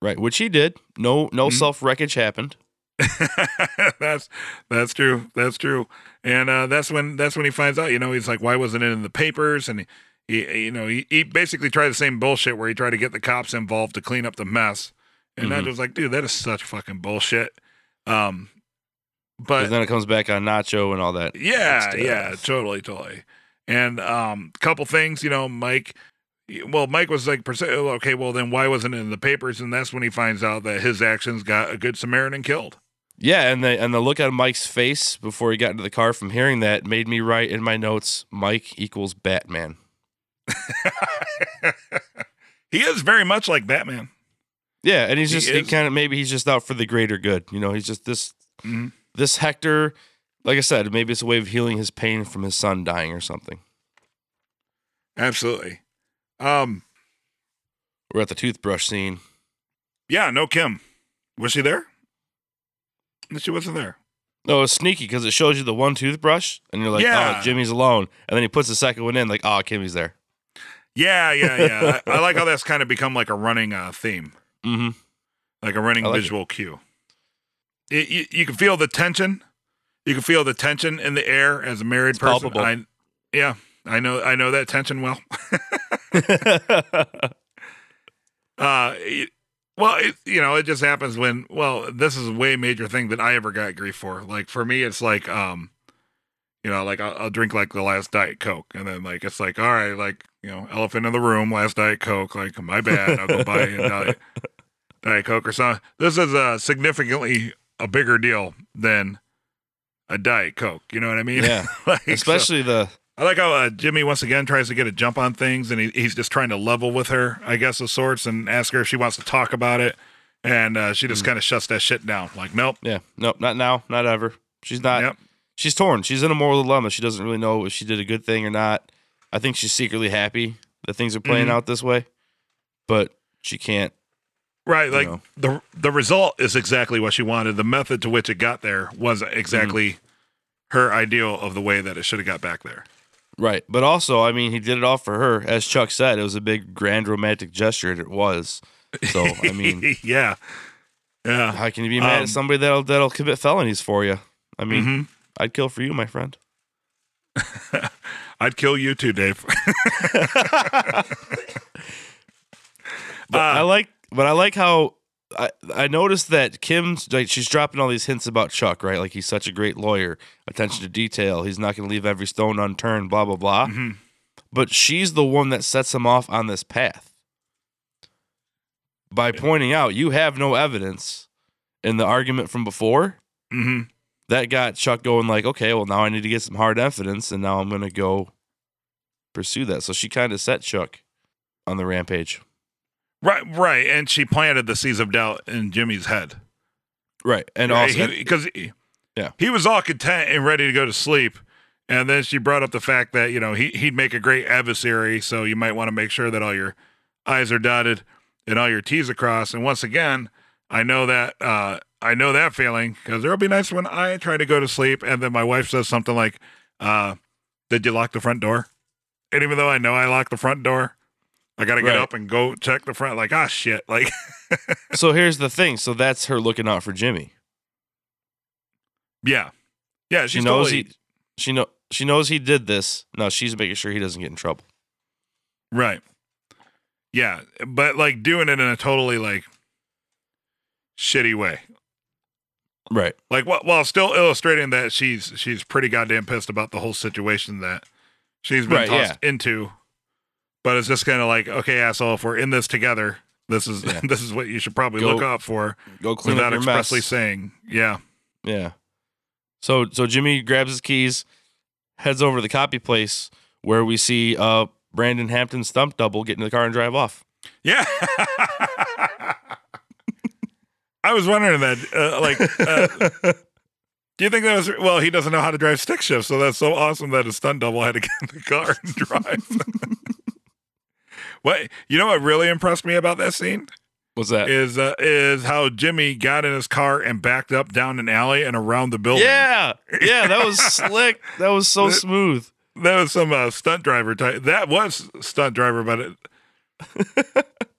Right, which he did. No, no Mhm. self wreckage happened. that's that's true. That's true. And uh, that's when that's when he finds out. You know, he's like, why wasn't it in the papers? And he, he you know, he, he basically tried the same bullshit where he tried to get the cops involved to clean up the mess. And I Mhm. was like, dude, that is such fucking bullshit. Um, but then it comes back on Nacho and all that. yeah, yeah, totally, totally. And um, couple things, you know, Mike. Well, Mike was like, okay, well, then why wasn't it in the papers? And that's when he finds out that his actions got a good Samaritan killed. Yeah, and the and the look on Mike's face before he got into the car from hearing that made me write in my notes, Mike equals Batman. he is very much like Batman. Yeah, and he's just he, is. kind of maybe he's just out for the greater good. You know, he's just this Mhm. this Hector. Like I said, maybe it's a way of healing his pain from his son dying or something. Absolutely. Um, We're at the toothbrush scene. yeah, no Kim. Was she there? No, She wasn't there. No, it's sneaky because it shows you the one toothbrush, and you're like, Yeah. oh, Jimmy's alone, and then he puts the second one in, like, oh, Kimmy's there. Yeah, yeah, yeah. I, I like how that's kind of become like a running uh, theme, Mm-hmm. like a running like it. visual cue. It, you, you can feel the tension. You can feel the tension in the air as a married It's person. palpable. I, yeah, I know. I know that tension well. Uh, it, well, it, you know, it just happens when. Well, this is a way major thing that I ever got grief for. Like for me, it's like, um, you know, like I'll, I'll drink like the last diet coke, and then like it's like, all right, like you know, elephant in the room, last diet coke. Like my bad, I'll go buy a diet, diet coke or something. This is a significantly a bigger deal than a diet coke. You know what I mean? yeah, like, so- especially the I like how uh, Jimmy once again tries to get a jump on things, and he, he's just trying to level with her, I guess, of sorts, and ask her if she wants to talk about it, and uh, she Mm. just kind of shuts that shit down. Like, nope, yeah, nope, not now, not ever. She's not. yep, She's torn. She's in a moral dilemma. She doesn't really know if she did a good thing or not. I think she's secretly happy that things are playing Mhm. out this way, but she can't. Right. Like know. the the result is exactly what she wanted. The method to which it got there wasn't exactly Mm-hmm. her ideal of the way that it should have got back there. Right. But also, I mean, he did it all for her. As Chuck said, it was a big, grand, romantic gesture, and it was. So, I mean, yeah, yeah. how can you be mad Um, at somebody that'll that'll commit felonies for you? I mean, Mhm. I'd kill for you, my friend. I'd kill you too, Dave. But I Uh, like, but I like how I I noticed that Kim's like she's dropping all these hints about Chuck, right? Like he's such a great lawyer, attention to detail. He's not going to leave every stone unturned. Blah blah blah. mhm. But she's the one that sets him off on this path by pointing out you have no evidence in the argument from before. Mhm. That got Chuck going like, okay, well now I need to get some hard evidence, and now I'm going to go pursue that. So she kind of set Chuck on the rampage. Right, right. And she planted the seeds of doubt in Jimmy's head. Right. And also, because he, Yeah. he was all content and ready to go to sleep, and then she brought up the fact that you know he he'd make a great adversary, so you might want to make sure that all your I's are dotted and all your T's are crossed. And once again, I know that uh, I know that feeling because there'll be nights when I try to go to sleep, and then my wife says something like, uh, "Did you lock the front door?" And even though I know I locked the front door. I gotta get Right. up and go check the front. Like, ah, shit. Like, so here's the thing. So that's her looking out for Jimmy. yeah, yeah. She knows totally, he she know she knows he did this. No, she's making sure he doesn't get in trouble. Right. Yeah, but like doing it in a totally like shitty way. Right. Like wh- while still illustrating that she's she's pretty goddamn pissed about the whole situation that she's been Right, tossed into. But it's just kind of like, okay, asshole, if we're in this together, this is Yeah. this is what you should probably Go look out for Go clean without up your expressly mess. saying, yeah. Yeah. So so Jimmy grabs his keys, heads over to the copy place where we see uh Brandon Hampton's stunt double get in the car and drive off. Yeah. I was wondering that, uh, like, uh, Do you think that was well? He doesn't know how to drive stick shift, so that's so awesome that his stunt double had to get in the car and drive. What you know? What really impressed me about that scene What's that? is uh, is how Jimmy got in his car and backed up down an alley and around the building. Yeah, yeah, that was slick. That was so smooth. that was some uh, stunt driver type. That was stunt driver, but it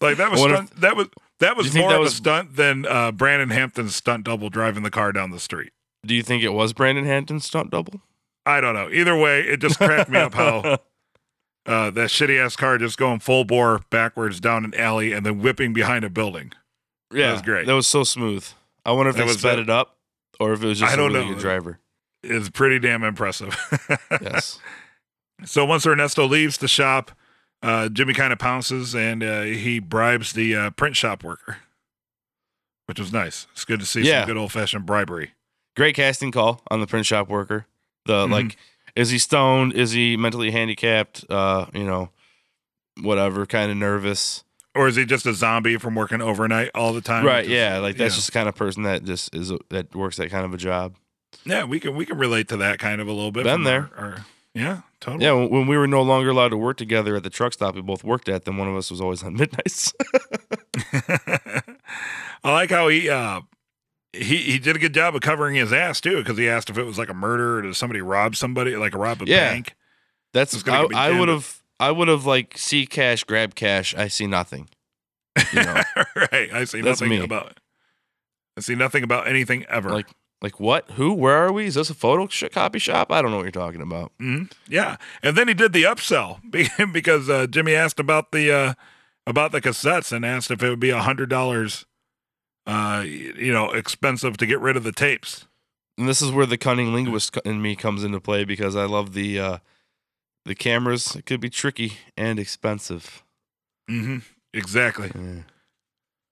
like that was stunt, that was that was more that of was- a stunt than uh, Brandon Hampton's stunt double driving the car down the street. Do you think it was Brandon Hampton's stunt double? I don't know. Either way, it just cracked me up how uh, that shitty ass car just going full bore backwards down an alley and then whipping behind a building. yeah, that was great. That was so smooth. I wonder if That they was sped it. it up or if it was just I a don't really know. good driver. It's pretty damn impressive. Yes. So once Ernesto leaves the shop, uh, Jimmy kind of pounces and uh, he bribes the uh, print shop worker, which was nice. It's good to see Yeah. some good old fashioned bribery. Great casting call on the print shop worker. The Mhm. like, is he stoned? Is he mentally handicapped? Uh, you know, whatever, kind of nervous. Or is he just a zombie from working overnight all the time? right? Just- Yeah, like that's yeah. just the kind of person that just is a, that works that kind of a job. yeah. We can we can relate to that kind of a little bit. Been there. our- our- yeah, totally. Yeah, when, when we were no longer allowed to work together at the truck stop we both worked at, then one of us was always on midnights. I like how he uh he he did a good job of covering his ass too because he asked if it was like a murder or did somebody rob somebody like a rob a Yeah. bank. That's I, I would have I would have like see cash, grab cash. I see nothing. You know, right. I see That's nothing me. about I see nothing about anything ever. like like what? Who? Where are we? Is this a photo sh- copy shop? I don't know what you're talking about. Mhm. Yeah, and then he did the upsell because uh, Jimmy asked about the uh, about the cassettes and asked if it would be a hundred dollars, uh, you know, expensive to get rid of the tapes. And this is where the cunning linguist in me comes into play because I love the uh the cameras. It could be tricky and expensive. Mm-hmm. Exactly. Yeah.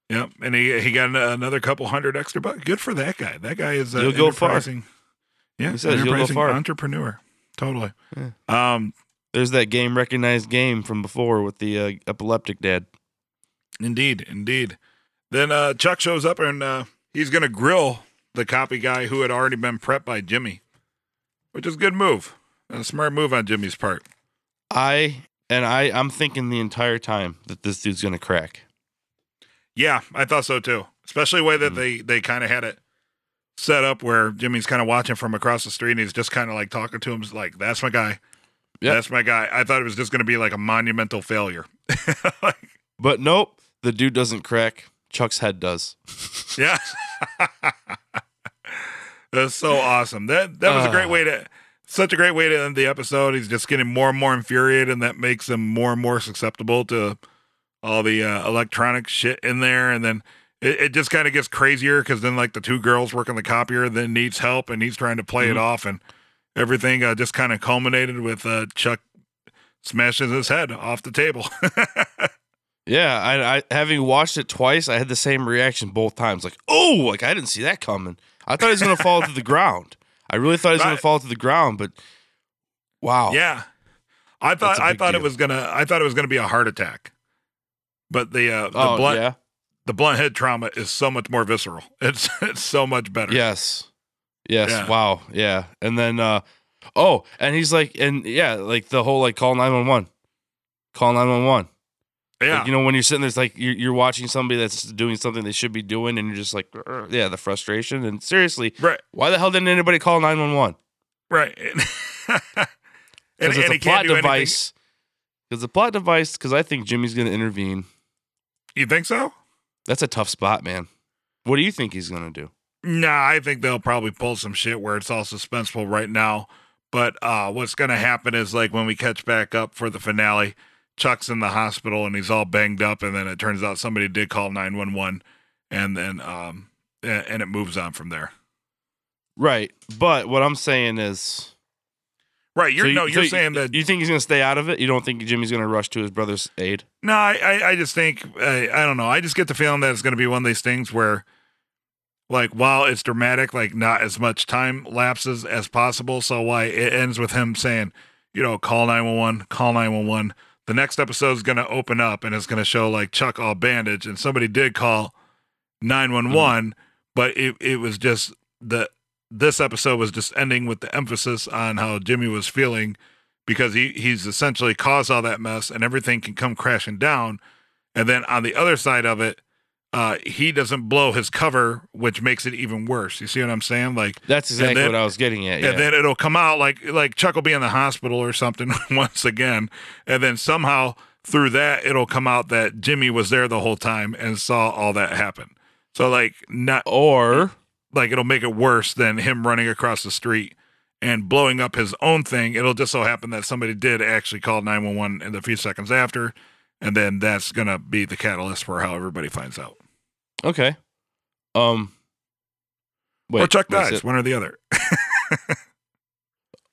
Yep. And he he got another couple hundred extra bucks. Good for that guy. That guy is uh, You'll go far. Yeah, He says you'll go far. entrepreneur. Totally. Yeah. Um. There's that game recognized game from before with the uh, epileptic dad. Indeed. Indeed. Then uh, Chuck shows up and uh, he's gonna grill the copy guy who had already been prepped by Jimmy, which is a good move. And a smart move on Jimmy's part. I and I I'm thinking the entire time that this dude's gonna crack. Yeah, I thought so too. Especially the way that Mm. they they kind of had it set up where Jimmy's kind of watching from across the street and he's just kind of like talking to him like that's my guy. Yep. That's my guy. I thought it was just going to be like a monumental failure. Like, But nope, the dude doesn't crack. Chuck's head does. yeah. That's so awesome. That that was a great Ah. way to such a great way to end the episode. He's just getting more and more infuriated and that makes him more and more susceptible to all the uh, electronic shit in there and then it, it just kind of gets crazier because then like the two girls working the copier then needs help and he's trying to play it Mhm. off and everything uh, just kind of culminated with uh, chuck smashing his head off the table Yeah, I, I having watched it twice, I had the same reaction both times. Like, oh, like I didn't see that coming. I thought he was gonna fall to the ground. I really thought he was gonna fall to the ground, but wow. yeah i thought i thought it was gonna i thought it was gonna be a heart attack but the uh the Oh blunt yeah. the blunt head trauma is so much more visceral it's it's so much better Yes. Yes. Yeah. Wow. Yeah. And then uh oh, and he's like and yeah, like the whole like call 911. Call 911. Yeah Like, you know, when you're sitting there, it's like you're, you're watching somebody that's doing something they should be doing, and you're just like, yeah, the frustration. And seriously, right why the hell didn't anybody call 911? right Because it's and a plot device. Because the plot device, because I think Jimmy's going to intervene. you think so That's a tough spot, man. What do you think he's going to do? Nah, I think they'll probably pull some shit where it's all suspenseful right now. But uh, what's going to happen is like when we catch back up for the finale, Chuck's in the hospital and he's all banged up, and then it turns out somebody did call nine one one, and then um, and it moves on from there. Right. But what I'm saying is. Right? You're so you- no, you're you- saying that. You think he's going to stay out of it? You don't think Jimmy's going to rush to his brother's aid? No, I, I, I just think I, I don't know. I just get the feeling that it's going to be one of these things where, like, while it's dramatic, like not as much time lapses as possible. So why it ends with him saying, you know, call nine one one, call nine one one. The next episode is going to open up and it's going to show like Chuck all bandaged and somebody did call nine one one, mm. but it it was just the this episode was just ending with the emphasis on how Jimmy was feeling because he he's essentially caused all that mess and everything can come crashing down. And then on the other side of it, uh, he doesn't blow his cover, which makes it even worse. You see what I'm saying? Like That's exactly then- what I was getting at. Yeah. and then it'll come out like like Chuck will be in the hospital or something once again, and then somehow through that it'll come out that Jimmy was there the whole time and saw all that happen. So like not or like it'll make it worse than him running across the street and blowing up his own thing. It'll just so happen that somebody did actually call 911 in the few seconds after, and then that's gonna be the catalyst for how everybody finds out. okay. Um. Wait, or Chuck dies, one or the other.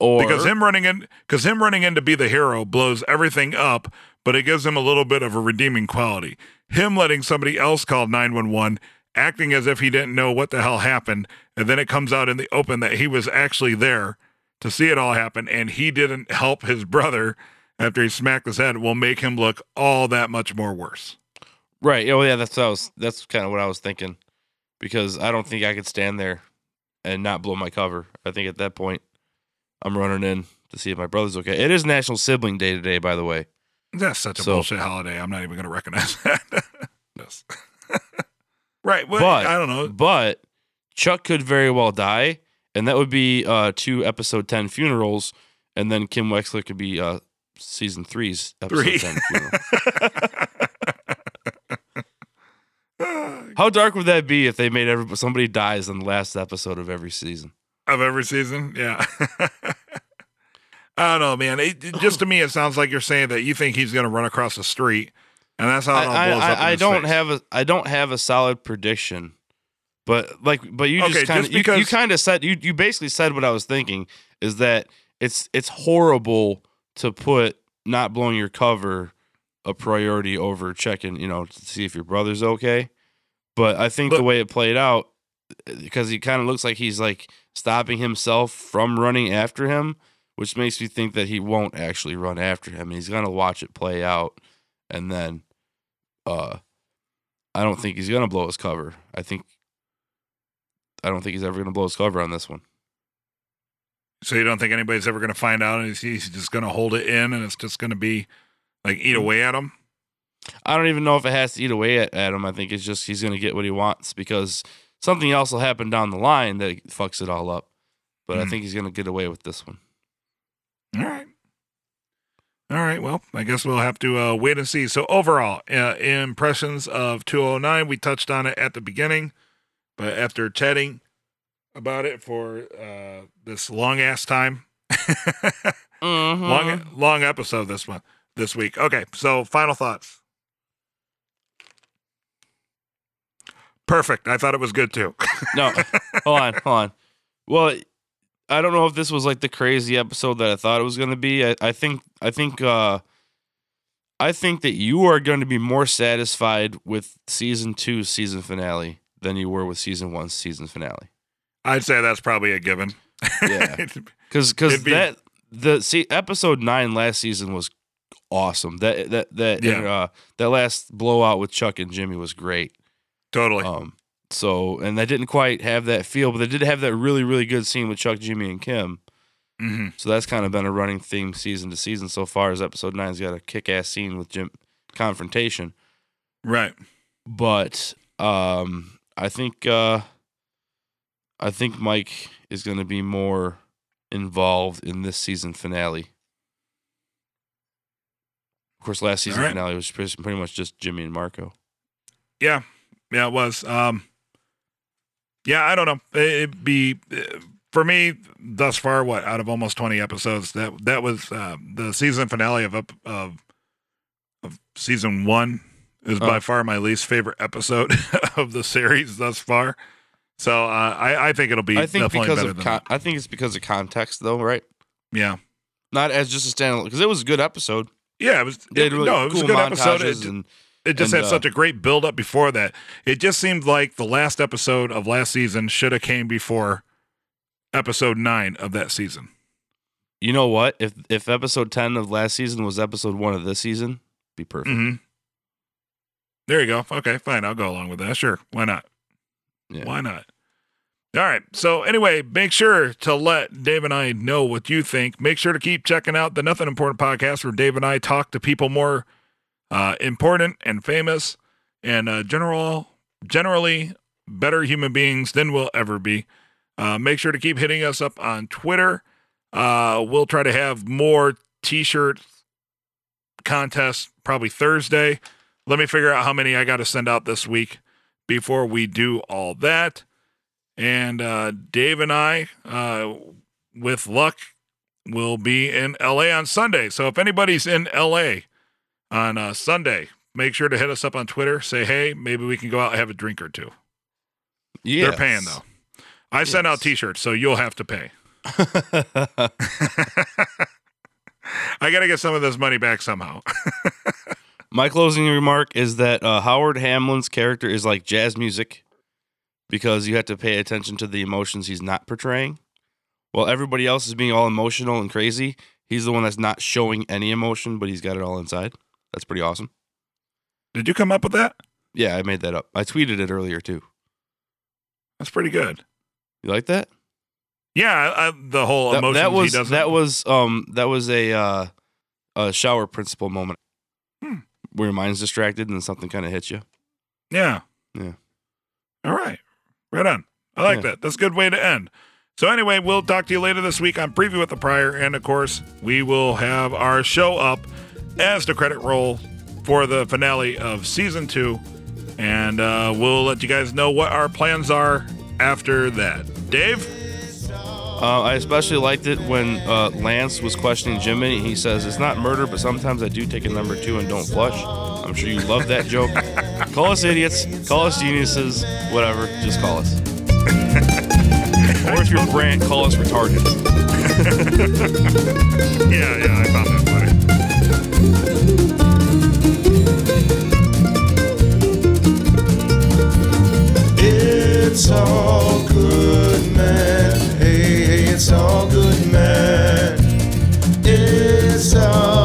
Or because him running in because him running in to be the hero blows everything up but it gives him a little bit of a redeeming quality him letting somebody else call 911 acting as if he didn't know what the hell happened and then it comes out in the open that he was actually there to see it all happen and he didn't help his brother after he smacked his head will make him look all that much more worse Right. Oh yeah, that's I was that's kind of what I was thinking. Because I don't think I could stand there and not blow my cover. I think at that point I'm running in to see if my brother's okay. It is National Sibling Day today, by the way. that's such a So- bullshit holiday i'm not even going to recognize that Yes. right well, But- i don't know But Chuck could very well die, and that would be uh two episode ten funerals, and then Kim Wexler could be uh season three's episode Three. ten funeral. How dark would that be if they made every somebody dies in the last episode of every season? of every season. Yeah. I don't know, man. It, just to me, it sounds like you're saying that you think he's going to run across the street, and that's how it all I, blows I, up. in I don't face. have a I don't have a solid prediction, but like but you Okay, just kind of you, you kind of said you you basically said what I was thinking is that it's it's horrible to put not blowing your cover a priority over checking you know to see if your brother's okay, but I think the way it played out because he kind of looks like he's like stopping himself from running after him, which makes me think that he won't actually run after him. He's gonna watch it play out, and then, uh, I don't think he's gonna blow his cover. I think, I don't think he's ever gonna blow his cover on this one. So you don't think anybody's ever going to find out, and he's, he's just going to hold it in, and it's just going to be like eat away at him. I don't even know if it has to eat away at, at him. I think it's just he's gonna get what he wants because something else will happen down the line that fucks it all up. But I Hmm. think he's gonna get away with this one. All right. All right. Well, I guess we'll have to uh, wait and see. So overall, uh, impressions of 209, we touched on it at the beginning, but after chatting about it for uh, this long ass time, Mm-hmm. long long episode this month this week. Okay, so final thoughts. Perfect. I thought it was good too. No, hold on, hold on. Well, I don't know if this was like the crazy episode that I thought it was going to be. I, I think, I think, uh, I think that you are going to be more satisfied with season two season finale than you were with season one season finale. I'd say that's probably a given. Yeah. Because because be- that the see episode nine last season was awesome. That that that Yeah. uh, that last blowout with Chuck and Jimmy was great. totally. Um, so and they didn't quite have that feel, but they did have that really really good scene with Chuck, Jimmy, and Kim. hmm So that's kind of been a running theme season to season so far. As episode nine's got a kick ass scene with Jim confrontation, Right. but um, I think uh, I think Mike is going to be more involved in this season finale. Of course, last season right. finale was pretty much just Jimmy and Marco. Yeah. Yeah, it was. Um, yeah, I don't know. It'd be for me thus far. What out of almost twenty episodes? That that was uh, the season finale of up of of season one is by Oh. far my least favorite episode of the series thus far. So uh, I I think it'll be I think definitely because better of con- I think it's because of context, though, right? yeah Not as just a standalone because it was a good episode. yeah it was it, really no it was cool a good episode. It, and it just and, had uh, such a great build up before that. It just seemed like the last episode of last season should have came before episode nine of that season. you know what? If if episode ten of last season was episode one of this season, be perfect. hmm There you go. Okay, fine. I'll go along with that. Sure. Why not? Yeah. Why not? All right. So anyway, make sure to let Dave and I know what you think. Make sure to keep checking out the Nothing Important podcast where Dave and I talk to people more uh, important and famous and uh, general, generally better human beings than we'll ever be. Uh, make sure to keep hitting us up on Twitter. Uh, we'll try to have more t-shirt contests probably Thursday. Let me figure out how many I got to send out this week before we do all that. And uh, Dave and I, uh, with luck, will be in LA on Sunday. So if anybody's in LA on uh, Sunday, make sure to hit us up on Twitter. Say, hey, maybe we can go out and have a drink or two. Yeah. They're paying, though. I sent out t shirts, so you'll have to pay. I got to get some of this money back somehow. My closing remark is that uh, Howard Hamlin's character is like jazz music because you have to pay attention to the emotions he's not portraying. While everybody else is being all emotional and crazy, he's the one that's not showing any emotion, but he's got it all inside. That's pretty awesome. Did you come up with that? Yeah, I made that up. I tweeted it earlier too. That's pretty good. You like that? Yeah, I, I, the whole That, emotions that was he that was um that was a uh, a shower principle moment. Where your mind's distracted and something kind of hits you. Yeah. Yeah. All right. Right on. I like Yeah. that. That's a good way to end. So anyway, we'll talk to you later this week on Preview with the Prior, and of course, we will have our show up as the credit roll for the finale of season two, and uh, we'll let you guys know what our plans are after that. Dave. Uh, I especially liked it when uh, Lance was questioning Jimmy, he says, It's not murder, but sometimes I do take a number two and don't flush. I'm sure you love that joke. call us idiots, call us geniuses, whatever, just call us. or if you're Brant, call us retarded. yeah, yeah, I found that funny. It's all good, man. It's all good, man. It's all.